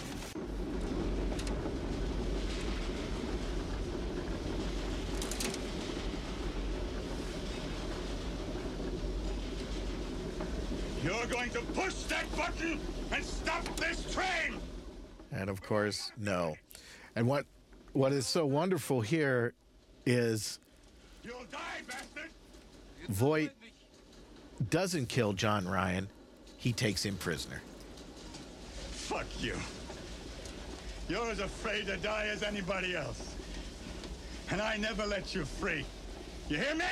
You're going to push that button and stop this train! And of course, no. And what what is so wonderful here is You'll die, bastard! Voight doesn't kill John Ryan. He takes him prisoner. Fuck you. You're as afraid to die as anybody else. And I never let you free. You hear me?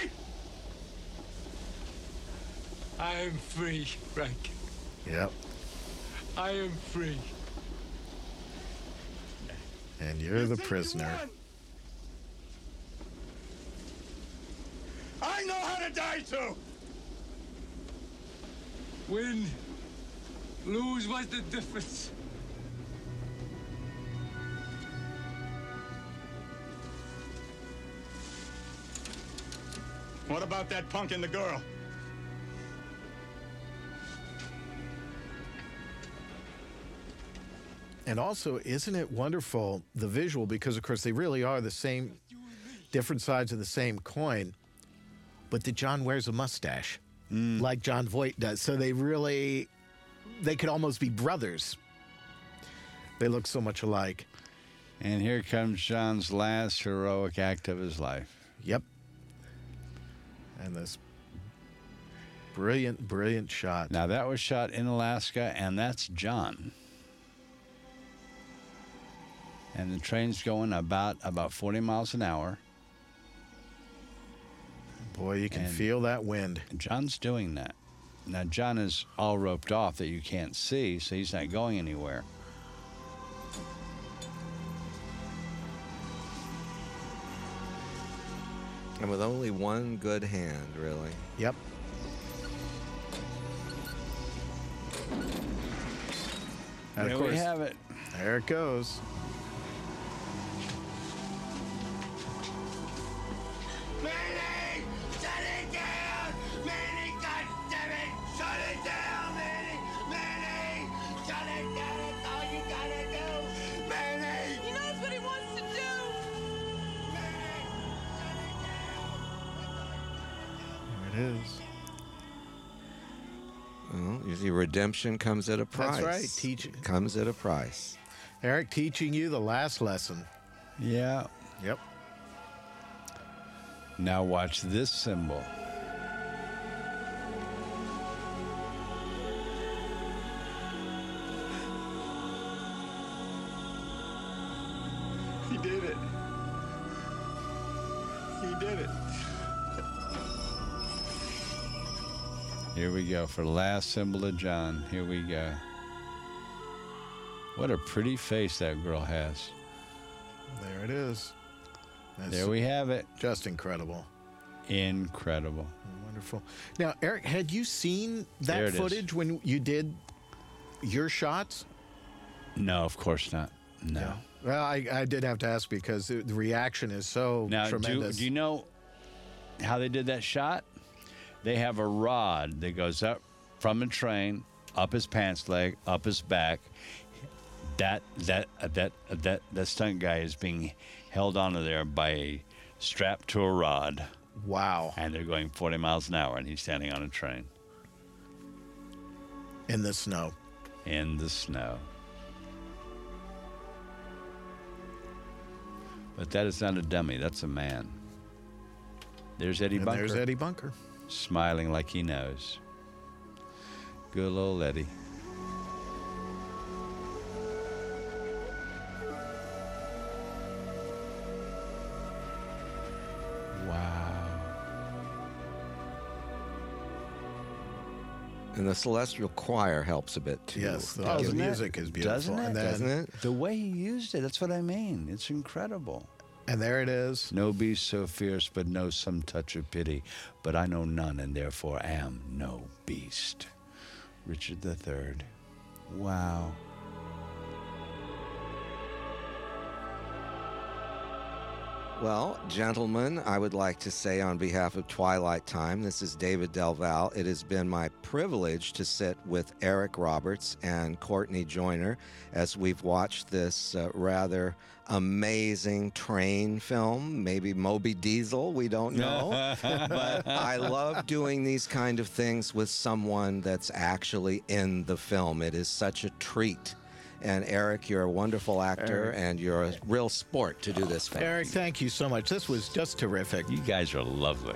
I am free, Frank. Yep. I am free. And you're you the prisoner. I know how to die too! Win, lose, what's the difference? What about that punk and the girl? And also, isn't it wonderful the visual? Because of course they really are the same, different sides of the same coin. But that John wears a mustache, mm. like Jon Voight does. So they really, they could almost be brothers. They look so much alike. And here comes John's last heroic act of his life. Yep. And this brilliant, brilliant shot. Now that was shot in Alaska, and that's John. And the train's going about about 40 miles an hour. Boy, you can And- feel that wind. John's doing that. Now John is all roped off that you can't see, so he's not going anywhere. And with only one good hand, really. Yep. And there of course, we have it. there it goes. You see, redemption comes at a price. That's right, teach- Comes at a price. Eric teaching you the last lesson. Yeah. Yep. Now watch this symbol. Here we go for the last symbol of John. Here we go. What a pretty face that girl has. There it is. That's There we have it. Just incredible. Incredible. Wonderful. Now, Eric, had you seen that it is. footage when you did your shots? No, of course not. No. Well, I, I did have to ask because the, reaction is so Now, do, do you know how they did that shot? They have a rod that goes up from a train, up his pants leg, up his back. That that that that that stunt guy is being held onto there by a strap to a rod. Wow. And they're going 40 miles an hour, and he's standing on a train in the snow. in the snow. But that is not a dummy. That's a man. There's Eddie And Bunker. there's Eddie Bunker. Smiling like he knows. Good old Eddie. Wow. And the celestial choir helps a bit too. Yes, the, to the music is beautiful. Doesn't it? And then- Doesn't it? The way he used it, that's what I mean. It's incredible. And there it is. No beast so fierce, but know some touch of pity. But I know none, and therefore am no beast. Richard III. Wow. Well, gentlemen, I would like to say on behalf of Twilight Time, this is David Del Valle. It has been my privilege to sit with Eric Roberts and Courtney Joyner as we've watched this uh, rather amazing train film, maybe Moby Diesel, we don't know. but I love doing these kind of things with someone that's actually in the film. It is such a treat. And Eric, you're a wonderful actor, Eric. and you're a real sport to do this film. Eric, thank you so much. This was just terrific. You guys are lovely.